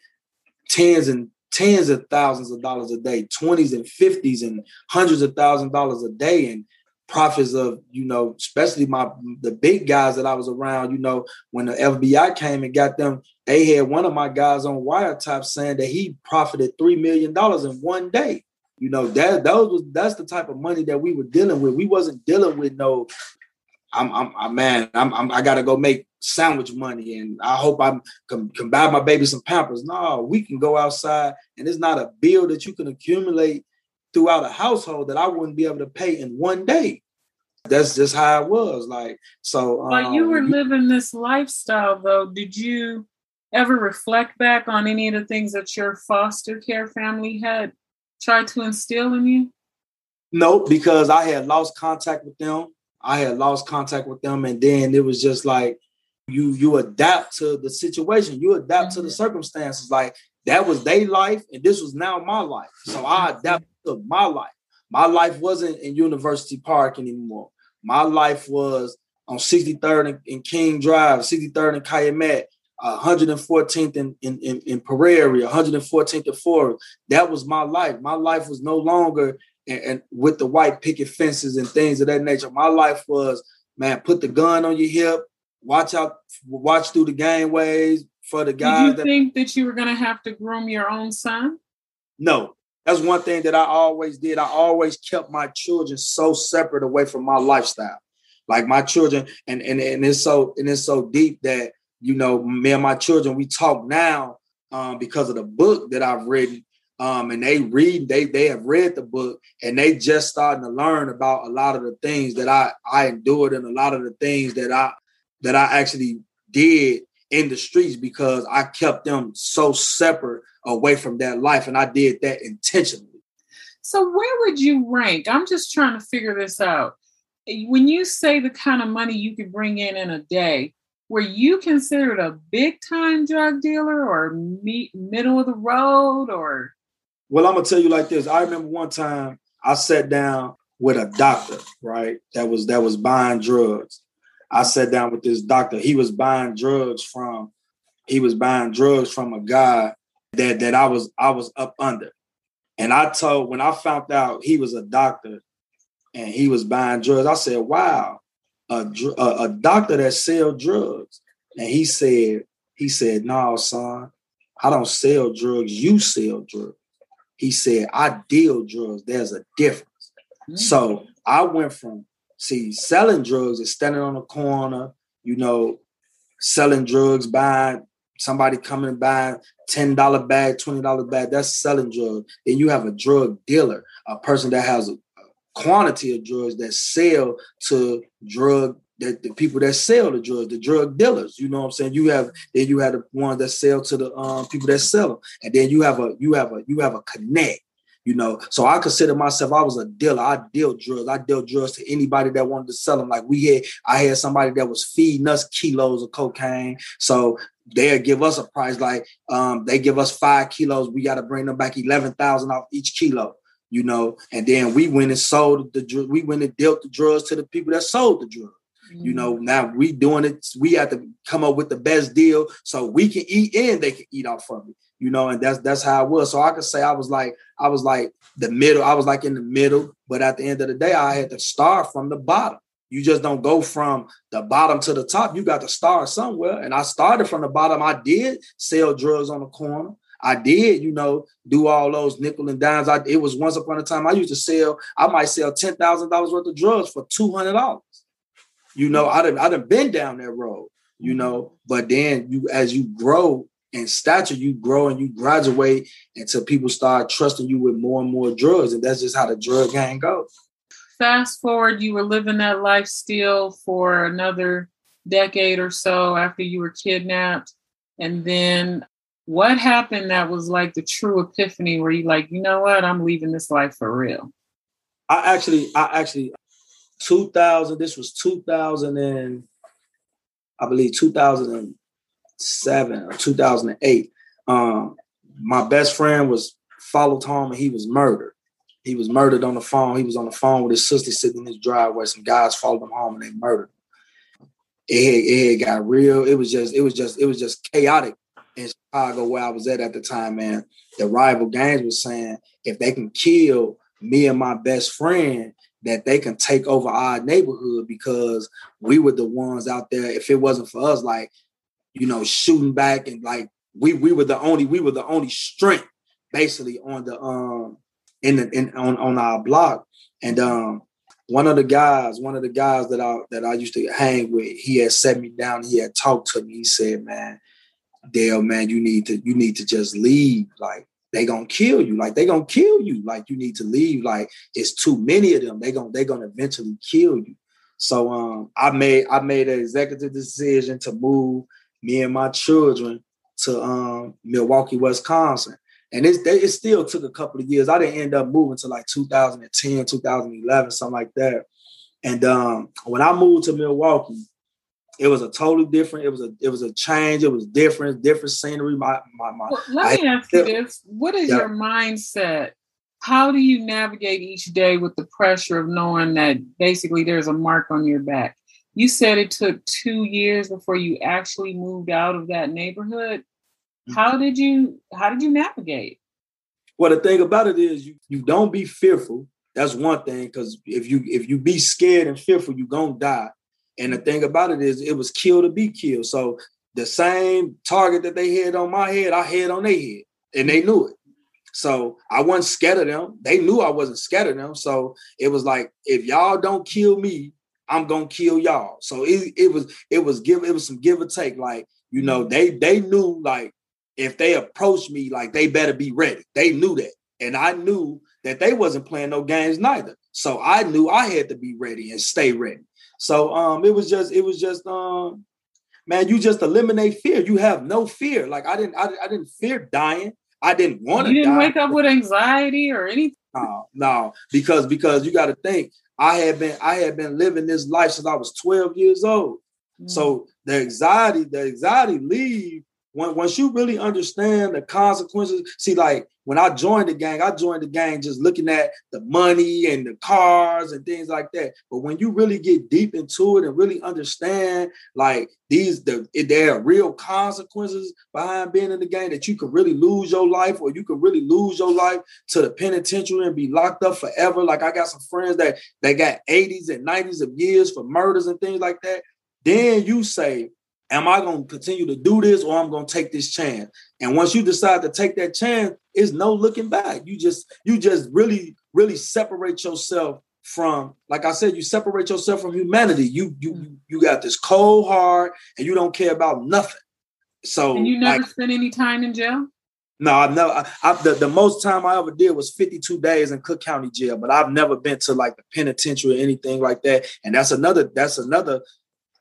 tens and tens of thousands of dollars a day, twenties and fifties and hundreds of thousand dollars a day, and profits of you know especially my the big guys that I was around you know when the FBI came and got them they had one of my guys on wiretap saying that he profited 3 million dollars in one day you know that those was that's the type of money that we were dealing with we wasn't dealing with no I'm I'm, I'm man I'm, I'm I got to go make sandwich money and I hope I can, can buy my baby some pampers no we can go outside and it's not a bill that you can accumulate throughout a household that I wouldn't be able to pay in one day. That's just how it was. Like so.
But um, you were living this lifestyle, though. Did you ever reflect back on any of the things that your foster care family had tried to instill in you?
No, because I had lost contact with them. I had lost contact with them, and then it was just like you you adapt to the situation, you adapt mm-hmm. to the mm-hmm. circumstances. Like that was their life, and this was now my life. So I adapted of my life. My life wasn't in University Park anymore. My life was on 63rd and, King Drive, 63rd and Calumet, 114th in, in, in, in Prairie, 114th and Forest. That was my life. My life was no longer and, and, with the white picket fences and things of that nature. My life was, man, put the gun on your hip, watch out, watch through the gangways for the guys.
Did you that, think that you were going to have to groom your own son?
No, that's one thing that I always did. I always kept my children so separate away from my lifestyle. Like my children, and and, and it's so and it's so deep that you know, me and my children, we talk now um, because of the book that I've written. Um, and they read, they they have read the book and they just starting to learn about a lot of the things that I I endured and a lot of the things that I that I actually did in the streets because I kept them so separate away from that life. And I did that intentionally.
So, where would you rank? I'm just trying to figure this out. When you say the kind of money you could bring in in a day, were you considered a big time drug dealer or me- middle of the road or?
Well, I'm gonna tell you like this. I remember one time I sat down with a doctor, right? That was that was buying drugs. I sat down with this doctor. He was buying drugs from he was buying drugs from a guy that that I was I was up under. And I told when I found out he was a doctor, and he was buying drugs. I said, "Wow, a, a, a doctor that sell drugs." And he said, "He said, no, son, I don't sell drugs. You sell drugs." He said, "I deal drugs. There's a difference." Mm-hmm. So I went from see selling drugs and standing on the corner, you know, selling drugs, buying somebody coming and buying $10 bag, $20 bag, that's selling drugs. Then you have a drug dealer, a person that has a quantity of drugs that sell to drug that the people that sell the drugs, the drug dealers, you know what I'm saying? You have then you have the ones that sell to the um, people that sell them, and then you have a you have a you have a connect you know. So I consider myself, I was a dealer. I deal drugs. I dealt drugs to anybody that wanted to sell them. Like we had, I had somebody that was feeding us kilos of cocaine. So they'll give us a price like um, they give us five kilos. We got to bring them back 11,000 off each kilo, you know. And then we went and sold the we went and dealt the drugs to the people that sold the drugs. You know, mm. now we doing it. We have to come up with the best deal so we can eat and they can eat off of it you know, and that's that's how I was. So I could say I was like, I was like the middle, I was like in the middle, but at the end of the day, I had to start from the bottom. You just don't go from the bottom to the top. You got to start somewhere. And I started from the bottom. I did sell drugs on the corner. I did, you know, do all those nickel and dimes. I it was once upon a time I used to sell, I might sell ten thousand dollars worth of drugs for two hundred dollars. You know, I done I done been down that road, you know, but then you as you grow in stature, you grow and you graduate until people start trusting you with more and more drugs. And that's just how the drug gang goes.
Fast forward, you were living that life still for another decade or so after you were kidnapped. And then what happened that was like the true epiphany where you like, you know what, I'm leaving this life for real?
I actually, I actually, 2000, this was 2000 and I believe 2007 or 2008. Um, my best friend was followed home and he was murdered. He was murdered on the phone. He was on the phone with his sister sitting in his driveway. Some guys followed him home and they murdered him. It, it got real. It was just, it was just, it was just chaotic in Chicago where I was at at the time, man. The rival gangs was saying if they can kill me and my best friend, that they can take over our neighborhood because we were the ones out there. If it wasn't for us, like you know, shooting back and like we we were the only we were the only strength basically on the um in the in on, on our block. And um one of the guys, one of the guys that I that I used to hang with, he had set me down, he had talked to me. He said, Man, Dale, man, you need to you need to just leave. Like they gonna kill you. Like they gonna kill you. Like you need to leave. Like it's too many of them. They gonna they gonna eventually kill you. So um I made I made an executive decision to move me and my children to um, Milwaukee, Wisconsin. And it's, it still took a couple of years. I didn't end up moving to like 2010, 2011, something like that. And um, when I moved to Milwaukee, it was a totally different. It was a it was a change. It was different, different scenery. My my my.
Well, let me ask you this: What is yeah. your mindset? How do you navigate each day with the pressure of knowing that basically there's a mark on your back? you said it took two years before you actually moved out of that neighborhood. Mm-hmm. How did you how did you navigate?
Well, the thing about it is you, you don't be fearful. That's one thing, because if you if you be scared and fearful, you're gonna die. And the thing about it is it was kill to be killed. So the same target that they had on my head, I had on their head. And they knew it. So I wasn't scared of them. They knew I wasn't scared of them. So it was like, if y'all don't kill me, I'm gonna kill y'all. So it, it was it was give it was some give or take. Like you know mm-hmm. they they knew like if they approached me like they better be ready. They knew that, and I knew that they wasn't playing no games neither. So I knew I had to be ready and stay ready. So um it was just it was just um man you just eliminate fear. You have no fear. Like I didn't I, I didn't fear dying. I didn't want to.
You didn't die. wake up with anxiety or anything.
No, no, because because you got to think I had been I had been living this life since I was 12 years old. Mm. So the anxiety, the anxiety leave once you really understand the consequences, see, like when I joined the gang, I joined the gang just looking at the money and the cars and things like that. But when you really get deep into it and really understand, like these, the there are real consequences behind being in the gang that you could really lose your life, or you could really lose your life to the penitentiary and be locked up forever. Like I got some friends that they got 80s and 90s of years for murders and things like that. Then you say, am I going to continue to do this or I'm going to take this chance? And once you decide to take that chance, it's no looking back. You just you just really really separate yourself from like I said you separate yourself from humanity. You you hmm. you got this cold heart and you don't care about nothing. So
And you never like, spent any time in jail?
No, I've never. I, I, the, the most time I ever did was 52 days in Cook County Jail, but I've never been to like the penitentiary or anything like that. And that's another. That's another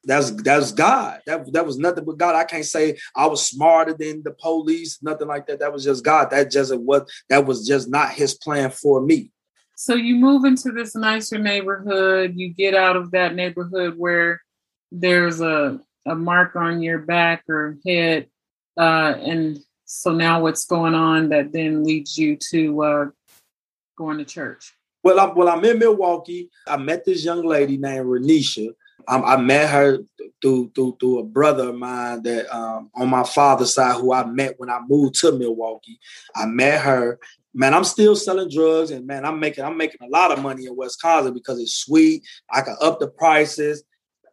that's that's God. That that was nothing but God. I can't say I was smarter than the police, nothing like that. That was just God. That just what that was just not His plan for me.
So you move into this nicer neighborhood. You get out of that neighborhood where there's a a mark on your back or head, uh, and so now what's going on that then leads you to uh, going to church?
Well, I'm well. I'm in Milwaukee. I met this young lady named Renisha I met her through through through a brother of mine that um, on my father's side who I met when I moved to Milwaukee. I met her. Man, I'm still selling drugs, and man, I'm making I'm making a lot of money in Wisconsin because it's sweet. I can up the prices.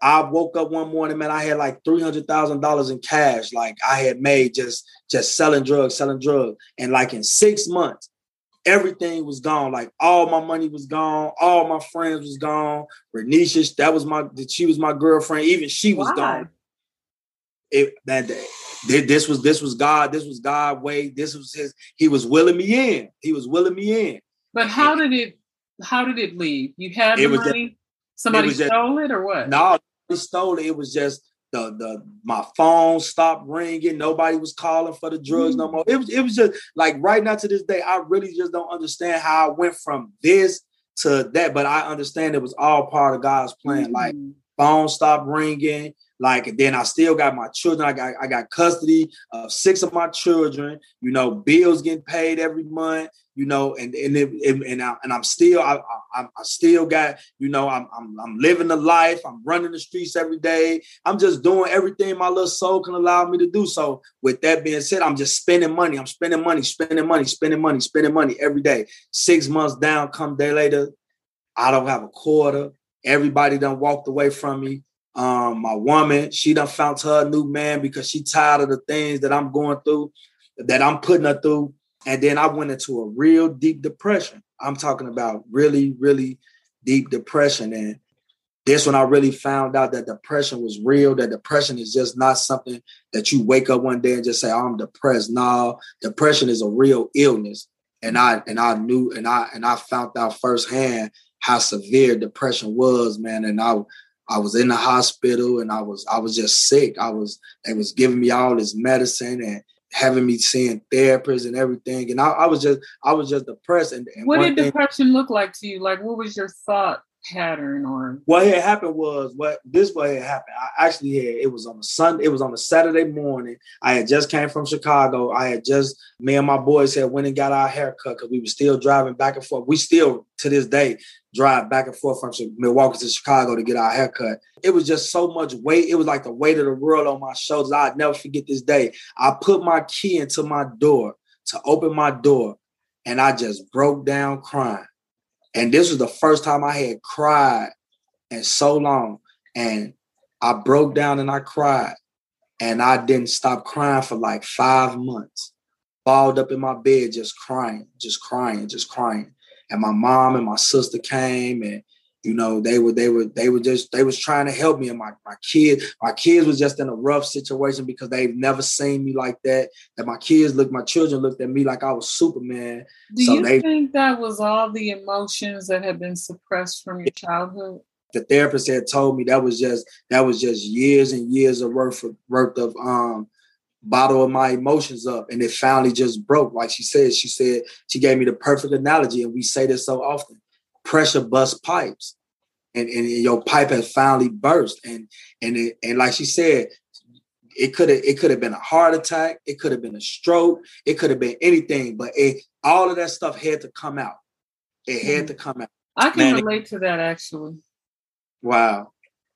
I woke up one morning, man. I had like three hundred thousand dollars in cash, like I had made just just selling drugs, selling drugs, and like in six months, everything was gone. Like all my money was gone, all my friends was gone. Renisha, that was my she was my girlfriend. Even she was Why? gone. It that day. This was this was God. This was God way. This was his. He was willing me in. He was willing me in.
But how did it? How did it leave? You had the money. Just, Somebody stole just, it or what?
No, he stole it. It was just the the my phone stopped ringing. Nobody was calling for the drugs mm no more. It was it was just like right now to this day, I really just don't understand how I went from this to that. But I understand it was all part of God's plan. mm Like phone stopped ringing. Like then I still got my children. I got I got custody of six of my children. You know, bills getting paid every month. You know, and and it, and, I, and I'm still I, I, I still got you know I'm, I'm I'm living the life. I'm running the streets every day. I'm just doing everything my little soul can allow me to do. So with that being said, I'm just spending money. I'm spending money, spending money, spending money, spending money every day. Six months down, come day later, I don't have a quarter. Everybody done walked away from me. Um, my woman, she done found her new man because she tired of the things that I'm going through, that I'm putting her through. And then I went into a real deep depression. I'm talking about really, really deep depression. And this when I really found out that depression was real, that depression is just not something that you wake up one day and just say, oh, I'm depressed. No, depression is a real illness. And I and I knew and I and I found out firsthand how severe depression was, man. And I I was in the hospital and I was I was just sick. I was they was giving me all this medicine and having me seeing therapists and everything. And I, I was just I was just depressed. And, and
what did thing, depression look like to you? Like what was your thought pattern or
what had happened was what this way had happened. I actually had it was on a Sunday, it was on a Saturday morning. I had just came from Chicago. I had just me and my boys had went and got our haircut because we were still driving back and forth. We still to this day drive back and forth from Milwaukee to Chicago to get our haircut. It was just so much weight. It was like the weight of the world on my shoulders. I'd never forget this day. I put my key into my door to open my door and I just broke down crying. And this was the first time I had cried in so long. And I broke down and I cried. And I didn't stop crying for like five months. Balled up in my bed, just crying, just crying, just crying. And my mom and my sister came and you know they were they were they were just they was trying to help me and my my kids. my kids was just in a rough situation because they've never seen me like that that my kids looked my children looked at me like i was superman.
Do so you they, think that was all the emotions that had been suppressed from your childhood?
The therapist had told me that was just that was just years and years of worth of worth of um bottle of my emotions up and it finally just broke. Like she said she said she gave me the perfect analogy and we say this so often pressure bust pipes and, and your pipe has finally burst and and it, and like she said it could have it could have been a heart attack, it could have been a stroke, it could have been anything, but it all of that stuff had to come out. It had mm-hmm. to come out.
I can man, relate it, to that actually.
Wow.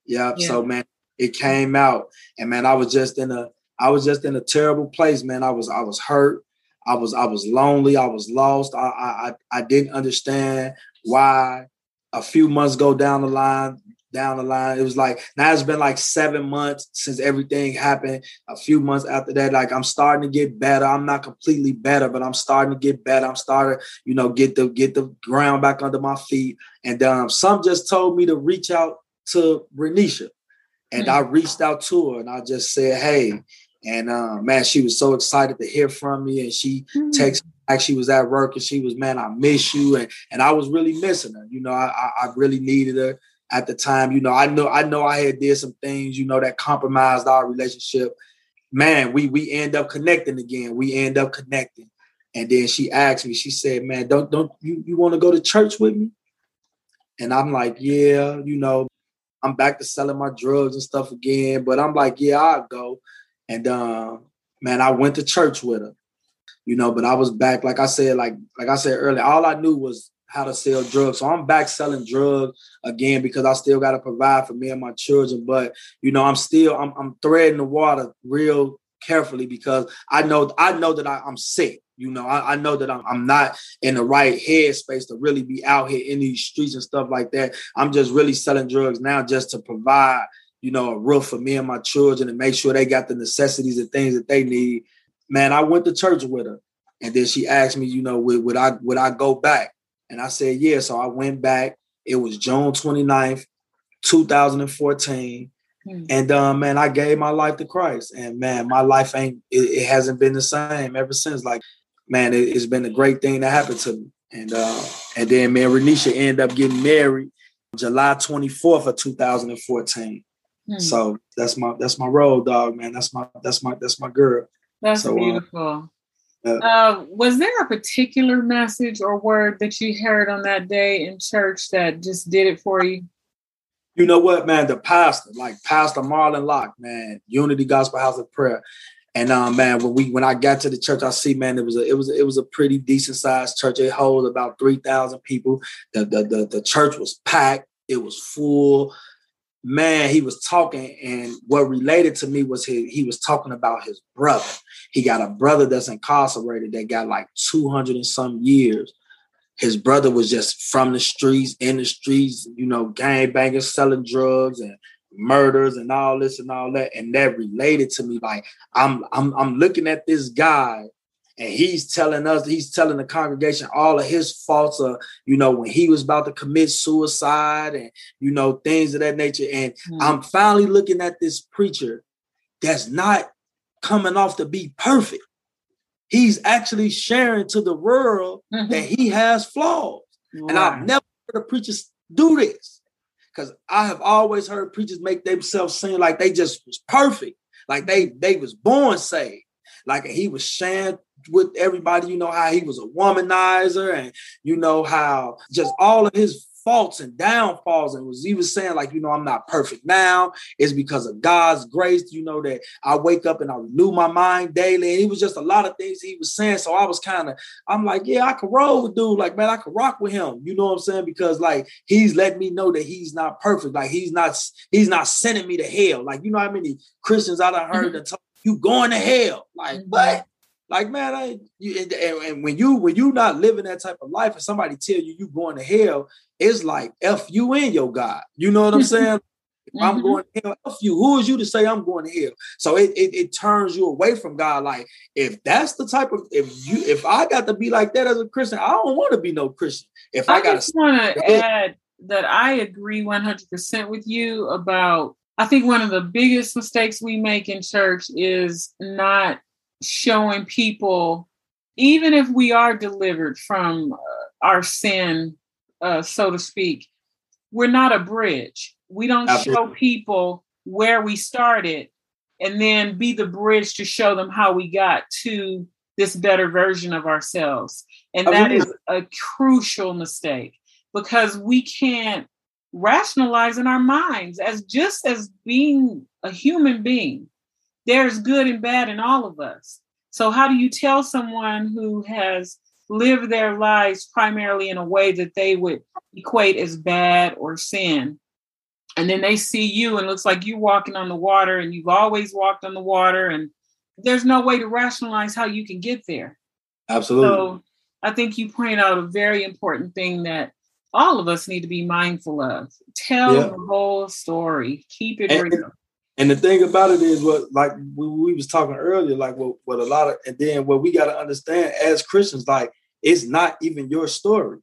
Yep. Yeah. So man, it came out. And man, I was just in a I was just in a terrible place, man. I was I was hurt. I was I was lonely. I was lost. I I I didn't understand why a few months go down the line, down the line. It was like now it's been like seven months since everything happened. A few months after that, like I'm starting to get better. I'm not completely better, but I'm starting to get better. I'm starting, you know, get the get the ground back under my feet. And um, some just told me to reach out to Renisha. And mm-hmm. I reached out to her and I just said, hey, and uh, man, she was so excited to hear from me. And she mm-hmm. texted like she was at work and she was, man, I miss you. And and I was really missing her. You know, I I really needed her at the time. You know, I know I know I had did some things, you know, that compromised our relationship. Man, we we end up connecting again. We end up connecting. And then she asked me, she said, Man, don't don't you, you want to go to church with me? And I'm like, Yeah, you know, I'm back to selling my drugs and stuff again. But I'm like, yeah, I'll go. And uh, man, I went to church with her, you know, but I was back, like I said, like like I said earlier, all I knew was how to sell drugs. So I'm back selling drugs again because I still got to provide for me and my children. But you know, I'm still I'm, I'm threading the water real carefully because I know I know that I, am sick. You know, I, I know that I'm, I'm, not in the right headspace to really be out here in these streets and stuff like that. I'm just really selling drugs now just to provide, you know, a roof for me and my children and make sure they got the necessities and things that they need. Man, I went to church with her. And then she asked me, you know, would, would I would I go back? And I said, yeah. So I went back. It was June 29th, 2014. Hmm. And um, man, I gave my life to Christ, and man, my life ain't it, it hasn't been the same ever since. Like, man, it, has been a great thing that happened to me. And uh, and then man, Renisha ended up getting married July 24th of 2014. Hmm. So that's my that's my road dog, man. That's my that's my that's my girl.
That's so, uh, beautiful. Uh, uh, was there a particular message or word that you heard on that day in church that just did it for you?
You know what, man? The pastor, like Pastor Marlon Locke, man, Unity Gospel House of Prayer. And um, man, when we when I got to the church, I see, man, it was a it was it was a pretty decent sized church. It holds about three thousand people. The, the the the church was packed. It was full. Man, he was talking, and what related to me was he he was talking about his brother. He got a brother that's incarcerated that got like two hundred and some years his brother was just from the streets, in the streets, you know, gang bangers, selling drugs and murders and all this and all that. And that related to me. Like I'm I'm I'm looking at this guy and he's telling us, he's telling the congregation all of his faults of, you know, when he was about to commit suicide and, you know, things of that nature. And mm-hmm. I'm finally looking at this preacher that's not coming off to be perfect he's actually sharing to the world mm-hmm. that he has flaws. Right. And I've never heard a preacher do this because I have always heard preachers make themselves seem like they just was perfect, like they they was born saved, like he was sharing with everybody. You know how he was a womanizer, and you know how just all of his faults and downfalls and was even saying like you know i'm not perfect now. It's because of god's grace you know that i wake up and i renew my mind daily. And it was just a lot of things he was saying. So i was kind of i'm like yeah i could roll with dude. Like man i could rock with him. You know what i'm saying? Because like he's letting me know that he's not perfect. Like he's not he's not sending me to hell. Like you know how many christians i done heard mm-hmm. that talk you going to hell. Like mm-hmm. what like man, I you, and, and, when you when you not living that type of life, and somebody tell you you going to hell, it's like f you in your God. You know what I'm saying? If mm-hmm. I'm going to hell, f you. Who is you to say I'm going to hell? So it, it, it turns you away from God. Like if that's the type of if you if I got to be like that as a Christian, I don't want to be no Christian. If I,
I got to want to add that I agree 100 percent with you about. I think one of the biggest mistakes we make in church is not showing people, even if we are delivered from uh, our sin, uh, so to speak, we're not a bridge. We don't Absolutely. show people where we started and then be the bridge to show them how we got to this better version of ourselves. And that is a crucial mistake because we can't rationalize in our minds as just as being a human being there's good and bad in all of us. So, how do you tell someone who has lived their lives primarily in a way that they would equate as bad or sin? And then they see you and looks like you walking on the water and you've always walked on the water and there's no way to rationalize how you can get there.
Absolutely.
So I think you point out a very important thing that all of us need to be mindful of. Tell yeah. the whole story. Keep it
and,
real.
And the thing about it is what like we, we was talking earlier, like what, what a lot of and then what we got to understand as Christians, like it's not even your story.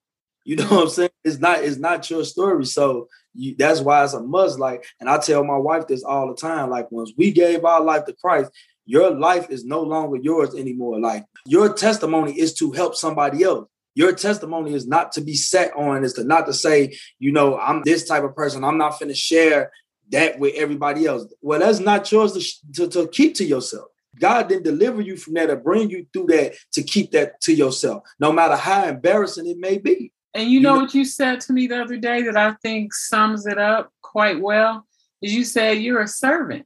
You know what I'm saying? It's not, it's not your story. So you, that's why it's a must. Like, and I tell my wife this all the time. Like, once we gave our life to Christ, your life is no longer yours anymore. Like your testimony is to help somebody else. Your testimony is not to be set on, is to not to say, you know, I'm this type of person. I'm not to share that with everybody else. Well, that's not yours to, to, to keep to yourself. God didn't deliver you from that or bring you through that to keep that to yourself, no matter how embarrassing it may be.
And you know, you know what you said to me the other day that I think sums it up quite well? Is you said you're a servant.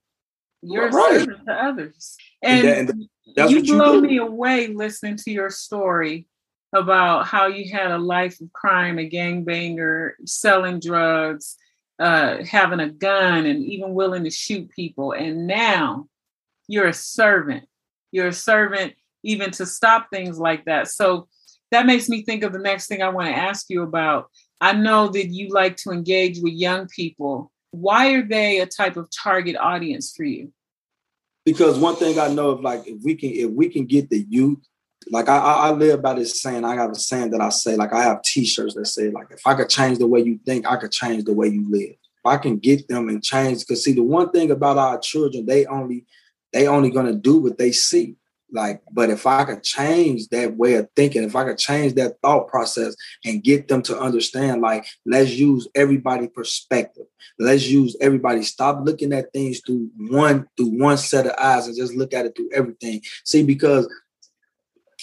You're right. a servant to others. And, and, that, and you blow me away listening to your story about how you had a life of crime, a gangbanger, selling drugs, uh, having a gun, and even willing to shoot people. And now you're a servant. You're a servant even to stop things like that. So that makes me think of the next thing I want to ask you about. I know that you like to engage with young people why are they a type of target audience for you?
Because one thing I know of, like, if we can, if we can get the youth, like I, I live by this saying. I got a saying that I say, like, I have T-shirts that say, like, if I could change the way you think, I could change the way you live. If I can get them and change, because see, the one thing about our children, they only, they only gonna do what they see. Like, but if I could change that way of thinking, if I could change that thought process and get them to understand, like, let's use everybody perspective. Let's use everybody. Stop looking at things through one through one set of eyes and just look at it through everything. See, because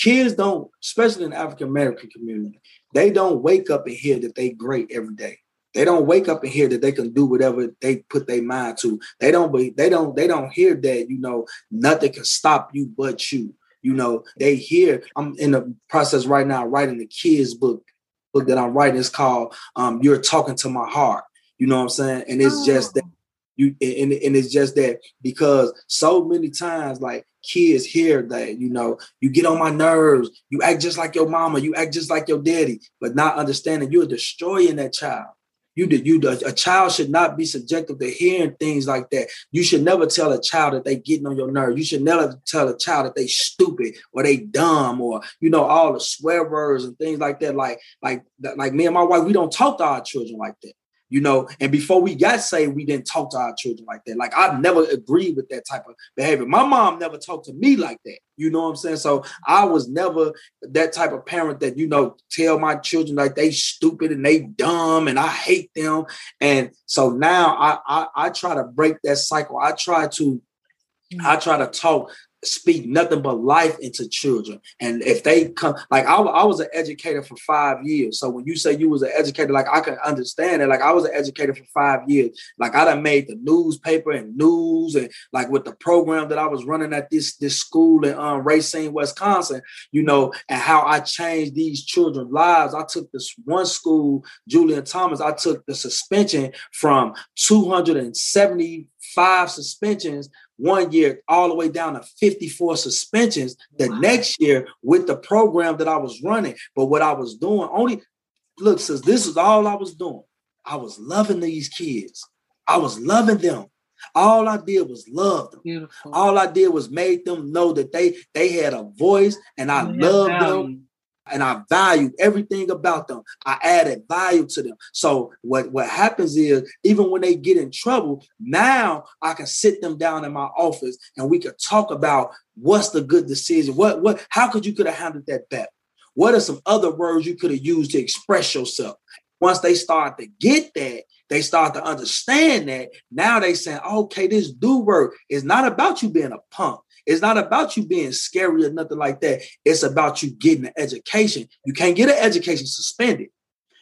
kids don't, especially in the African American community, they don't wake up and hear that they great every day. They don't wake up and hear that they can do whatever they put their mind to. They don't be, they don't they don't hear that, you know, nothing can stop you but you. You know, they hear I'm in the process right now writing the kids book book that I'm writing. It's called um, You're Talking to My Heart. You know what I'm saying? And it's oh. just that oh. you and, and it's just that because so many times like kids hear that you know you get on my nerves you act just like your mama you act just like your daddy but not understanding you're destroying that child you did you a child should not be subjected to hearing things like that. You should never tell a child that they getting on your nerve. You should never tell a child that they stupid or they dumb or you know all the swear words and things like that. Like like like me and my wife, we don't talk to our children like that you know. And before we got saved, we didn't talk to our children like that. Like I've never agreed with that type of behavior. My mom never talked to me like that. You know what I'm saying? So I was never that type of parent that you know tell my children like they stupid and they dumb and I hate them. And so now I I, I try to break that cycle. I try to I try to talk speak nothing but life into children. And if they come, like I, I, was an educator for five years. So when you say you was an educator, like I can understand it. Like I was an educator for five years. Like I done made the newspaper and news and like with the program that I was running at this this school in um, Racine, Wisconsin, you know, and how I changed these children's lives. I took this one school, Julian Thomas, I took the suspension from 275 suspensions one year all the way down to 54 suspensions the wow. next year with the program that I was running. But what I was doing only look, says this is all I was doing. I was loving these kids. I was loving them. All I did was love them. Beautiful. All I did was made them know that they they had a voice and I loved them and I valued everything about them. I added value to them. So what, what happens is even when they get in trouble, now I can sit them down in my office and we could talk about what's the good decision. What what how could you could have handled that better? What are some other words you could have used to express yourself? Once they start to get that, they start to understand that. Now they saying, okay, this do work. It's not about you being a punk. It's not about you being scary or nothing like that. It's about you getting an education. You can't get an education suspended.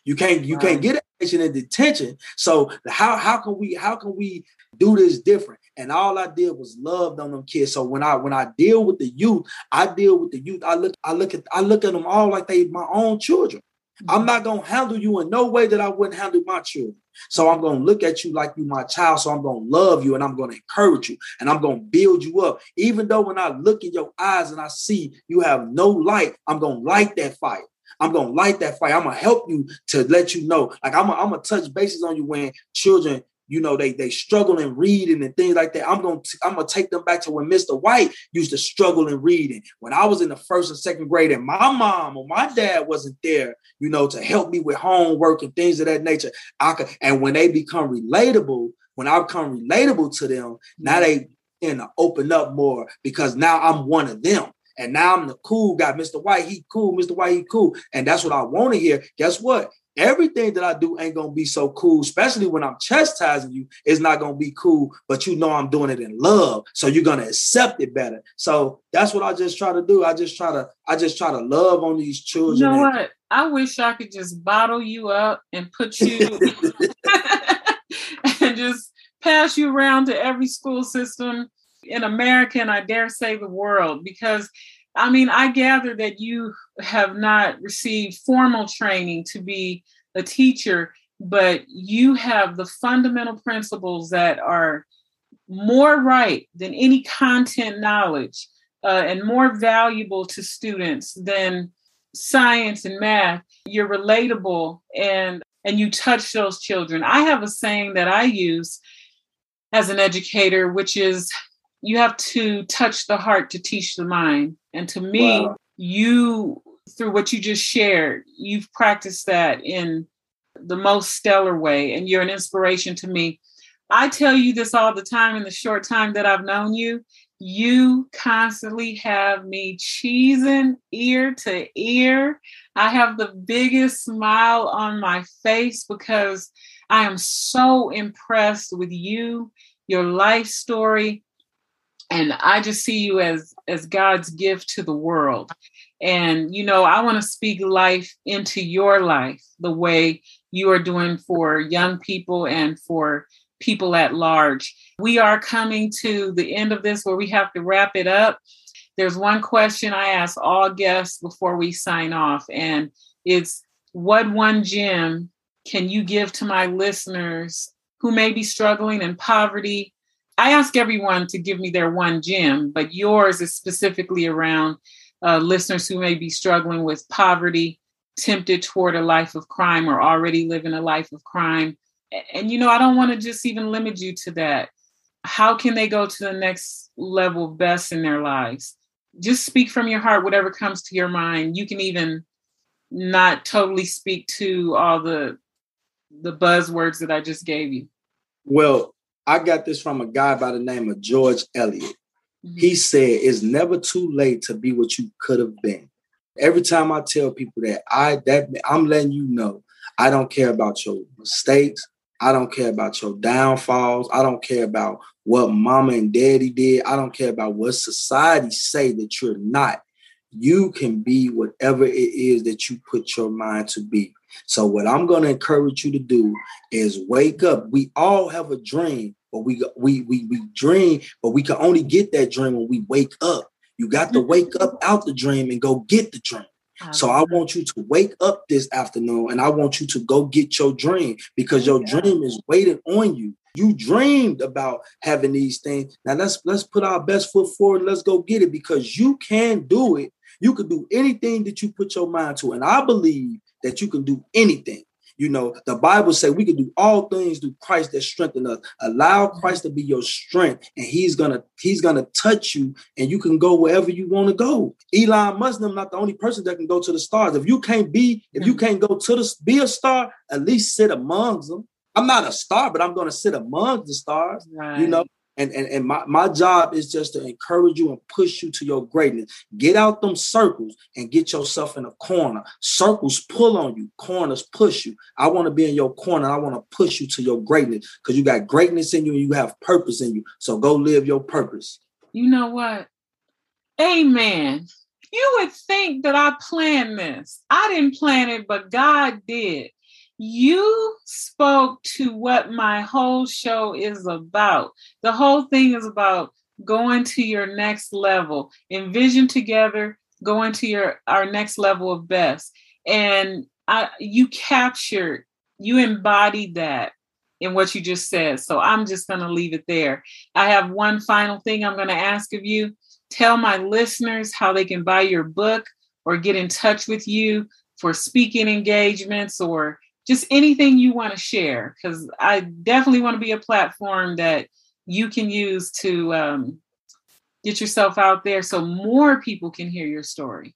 You can't you can't get an education in detention. So how how can we how can we do this different? And all I did was loved on them kids. So when I when I deal with the youth, I deal with the youth. I look I look at I look at them all like they my own children. I'm not gonna handle you in no way that I wouldn't handle my children. So I'm gonna look at you like you my child. So I'm gonna love you and I'm gonna encourage you and I'm gonna build you up. Even though when I look in your eyes and I see you have no light, I'm gonna light that fire. I'm gonna light that fire. I'm gonna help you to let you know. Like I'm I'm gonna touch bases on you when children you know, they they struggle in reading and things like that. I'm gonna t- I'm gonna take them back to when Mr. White used to struggle in reading. When I was in the first and second grade, and my mom or my dad wasn't there, you know, to help me with homework and things of that nature. I could, and when they become relatable, when I become relatable to them, now mm-hmm. they tend to open up more because now I'm one of them. And now I'm the cool guy. Mr. White, he cool. Mr. White, he cool. And that's what I want to hear. Guess what? Everything that I do ain't gonna be so cool, especially when I'm chastising you, it's not gonna be cool, but you know I'm doing it in love. So you're gonna accept it better. So that's what I just try to do. I just try to, I just try to love on these children.
You know and- what? I wish I could just bottle you up and put you and just pass you around to every school system in America and I dare say the world because I mean, I gather that you have not received formal training to be a teacher, but you have the fundamental principles that are more right than any content knowledge uh, and more valuable to students than science and math. You're relatable and and you touch those children. I have a saying that I use as an educator, which is you have to touch the heart to teach the mind. And to me, wow. you, through what you just shared, you've practiced that in the most stellar way, and you're an inspiration to me. I tell you this all the time in the short time that I've known you. You constantly have me cheesing ear to ear. I have the biggest smile on my face because I am so impressed with you, your life story, and i just see you as as god's gift to the world. And you know i want to speak life into your life the way you are doing for young people and for people at large. We are coming to the end of this where we have to wrap it up. There's one question i ask all guests before we sign off and it's what one gem can you give to my listeners who may be struggling in poverty I ask everyone to give me their one gem, but yours is specifically around uh, listeners who may be struggling with poverty, tempted toward a life of crime, or already living a life of crime. And, you know, I don't want to just even limit you to that. How can they go to the next level best in their lives? Just speak from your heart, whatever comes to your mind. You can even not totally speak to all the the buzzwords that I just gave you.
Well, I got this from a guy by the name of George Eliot. Mm-hmm. He said, It's never too late to be what you could have been. Every time I tell people that, I that I'm letting you know I don't care about your mistakes. I don't care about your downfalls. I don't care about what mama and daddy did. I don't care about what society say that you're not. You can be whatever it is that you put your mind to be. So what I'm going to encourage you to do is wake up. We all have a dream, but we we we we dream, but we can only get that dream when we wake up. You got to wake up mm-hmm. out the dream and go get the dream. So I want you to wake up this afternoon and I want you to go get your dream because your dream is waiting on you. You dreamed about having these things. Now let's let's put our best foot forward. let's go get it because you can do it. You can do anything that you put your mind to. And I believe that you can do anything. You know, the Bible say we can do all things through Christ that strengthen us. Allow mm-hmm. Christ to be your strength, and He's gonna He's gonna touch you, and you can go wherever you want to go. Elon Musk, I'm not the only person that can go to the stars. If you can't be, if you mm-hmm. can't go to the be a star, at least sit amongst them. I'm not a star, but I'm gonna sit among the stars. Right. You know, and, and, and my, my job is just to encourage you and push you to your greatness. Get out them circles and get yourself in a corner. Circles pull on you, corners push you. I want to be in your corner. I want to push you to your greatness because you got greatness in you and you have purpose in you. So go live your purpose.
You know what? Amen. You would think that I planned this. I didn't plan it, but God did. You spoke to what my whole show is about. The whole thing is about going to your next level, envision together, going to your our next level of best. And I you captured, you embodied that in what you just said. So I'm just going to leave it there. I have one final thing I'm going to ask of you. Tell my listeners how they can buy your book or get in touch with you for speaking engagements or just anything you want to share because i definitely want to be a platform that you can use to um, get yourself out there so more people can hear your story.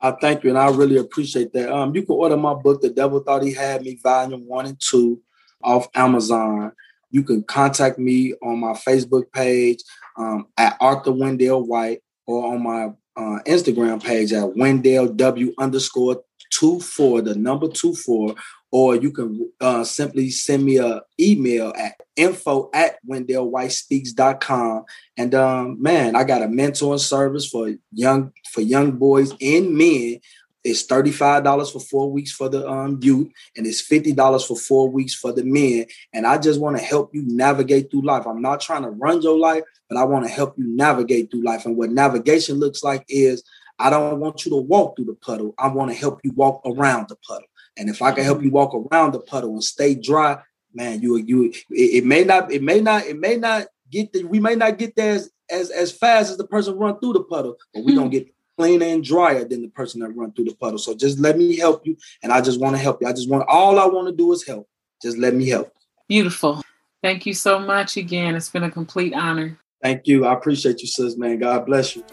I thank you and i really appreciate that. Um, you can order my book the devil thought he had me volume one and two off amazon. You can contact me on my facebook page um, at author wendell white or on my uh, instagram page at wendell w underscore two four the number two four or you can uh, simply send me an email at info at wendellwhitespeaks.com. And um, man, I got a mentoring service for young for young boys and men. It's $35 for four weeks for the um, youth, and it's $50 for four weeks for the men. And I just want to help you navigate through life. I'm not trying to run your life, but I want to help you navigate through life. And what navigation looks like is I don't want you to walk through the puddle. I want to help you walk around the puddle. And if I can help you walk around the puddle and stay dry, man, you you it, it may not it may not it may not get the, we may not get there as, as as fast as the person run through the puddle, but we don't hmm. get cleaner and drier than the person that run through the puddle. So just let me help you, and I just want to help you. I just want all I want to do is help. Just let me help.
Beautiful. Thank you so much again. It's been a complete honor.
Thank you. I appreciate you, sis, man. God bless you.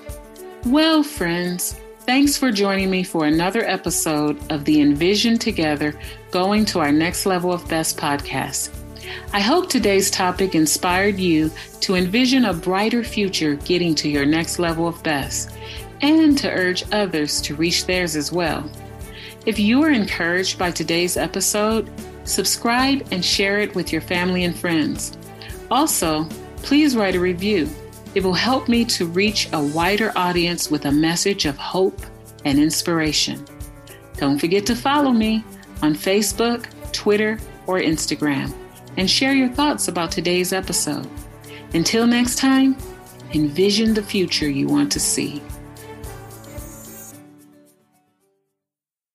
Well, friends, Thanks for joining me for another episode of the Envision Together Going to Our Next Level of Best podcast. I hope today's topic inspired you to envision a brighter future getting to your next level of best and to urge others to reach theirs as well. If you are encouraged by today's episode, subscribe and share it with your family and friends. Also, please write a review. It will help me to reach a wider audience with a message of hope and inspiration. Don't forget to follow me on Facebook, Twitter, or Instagram and share your thoughts about today's episode. Until next time, envision the future you want to see.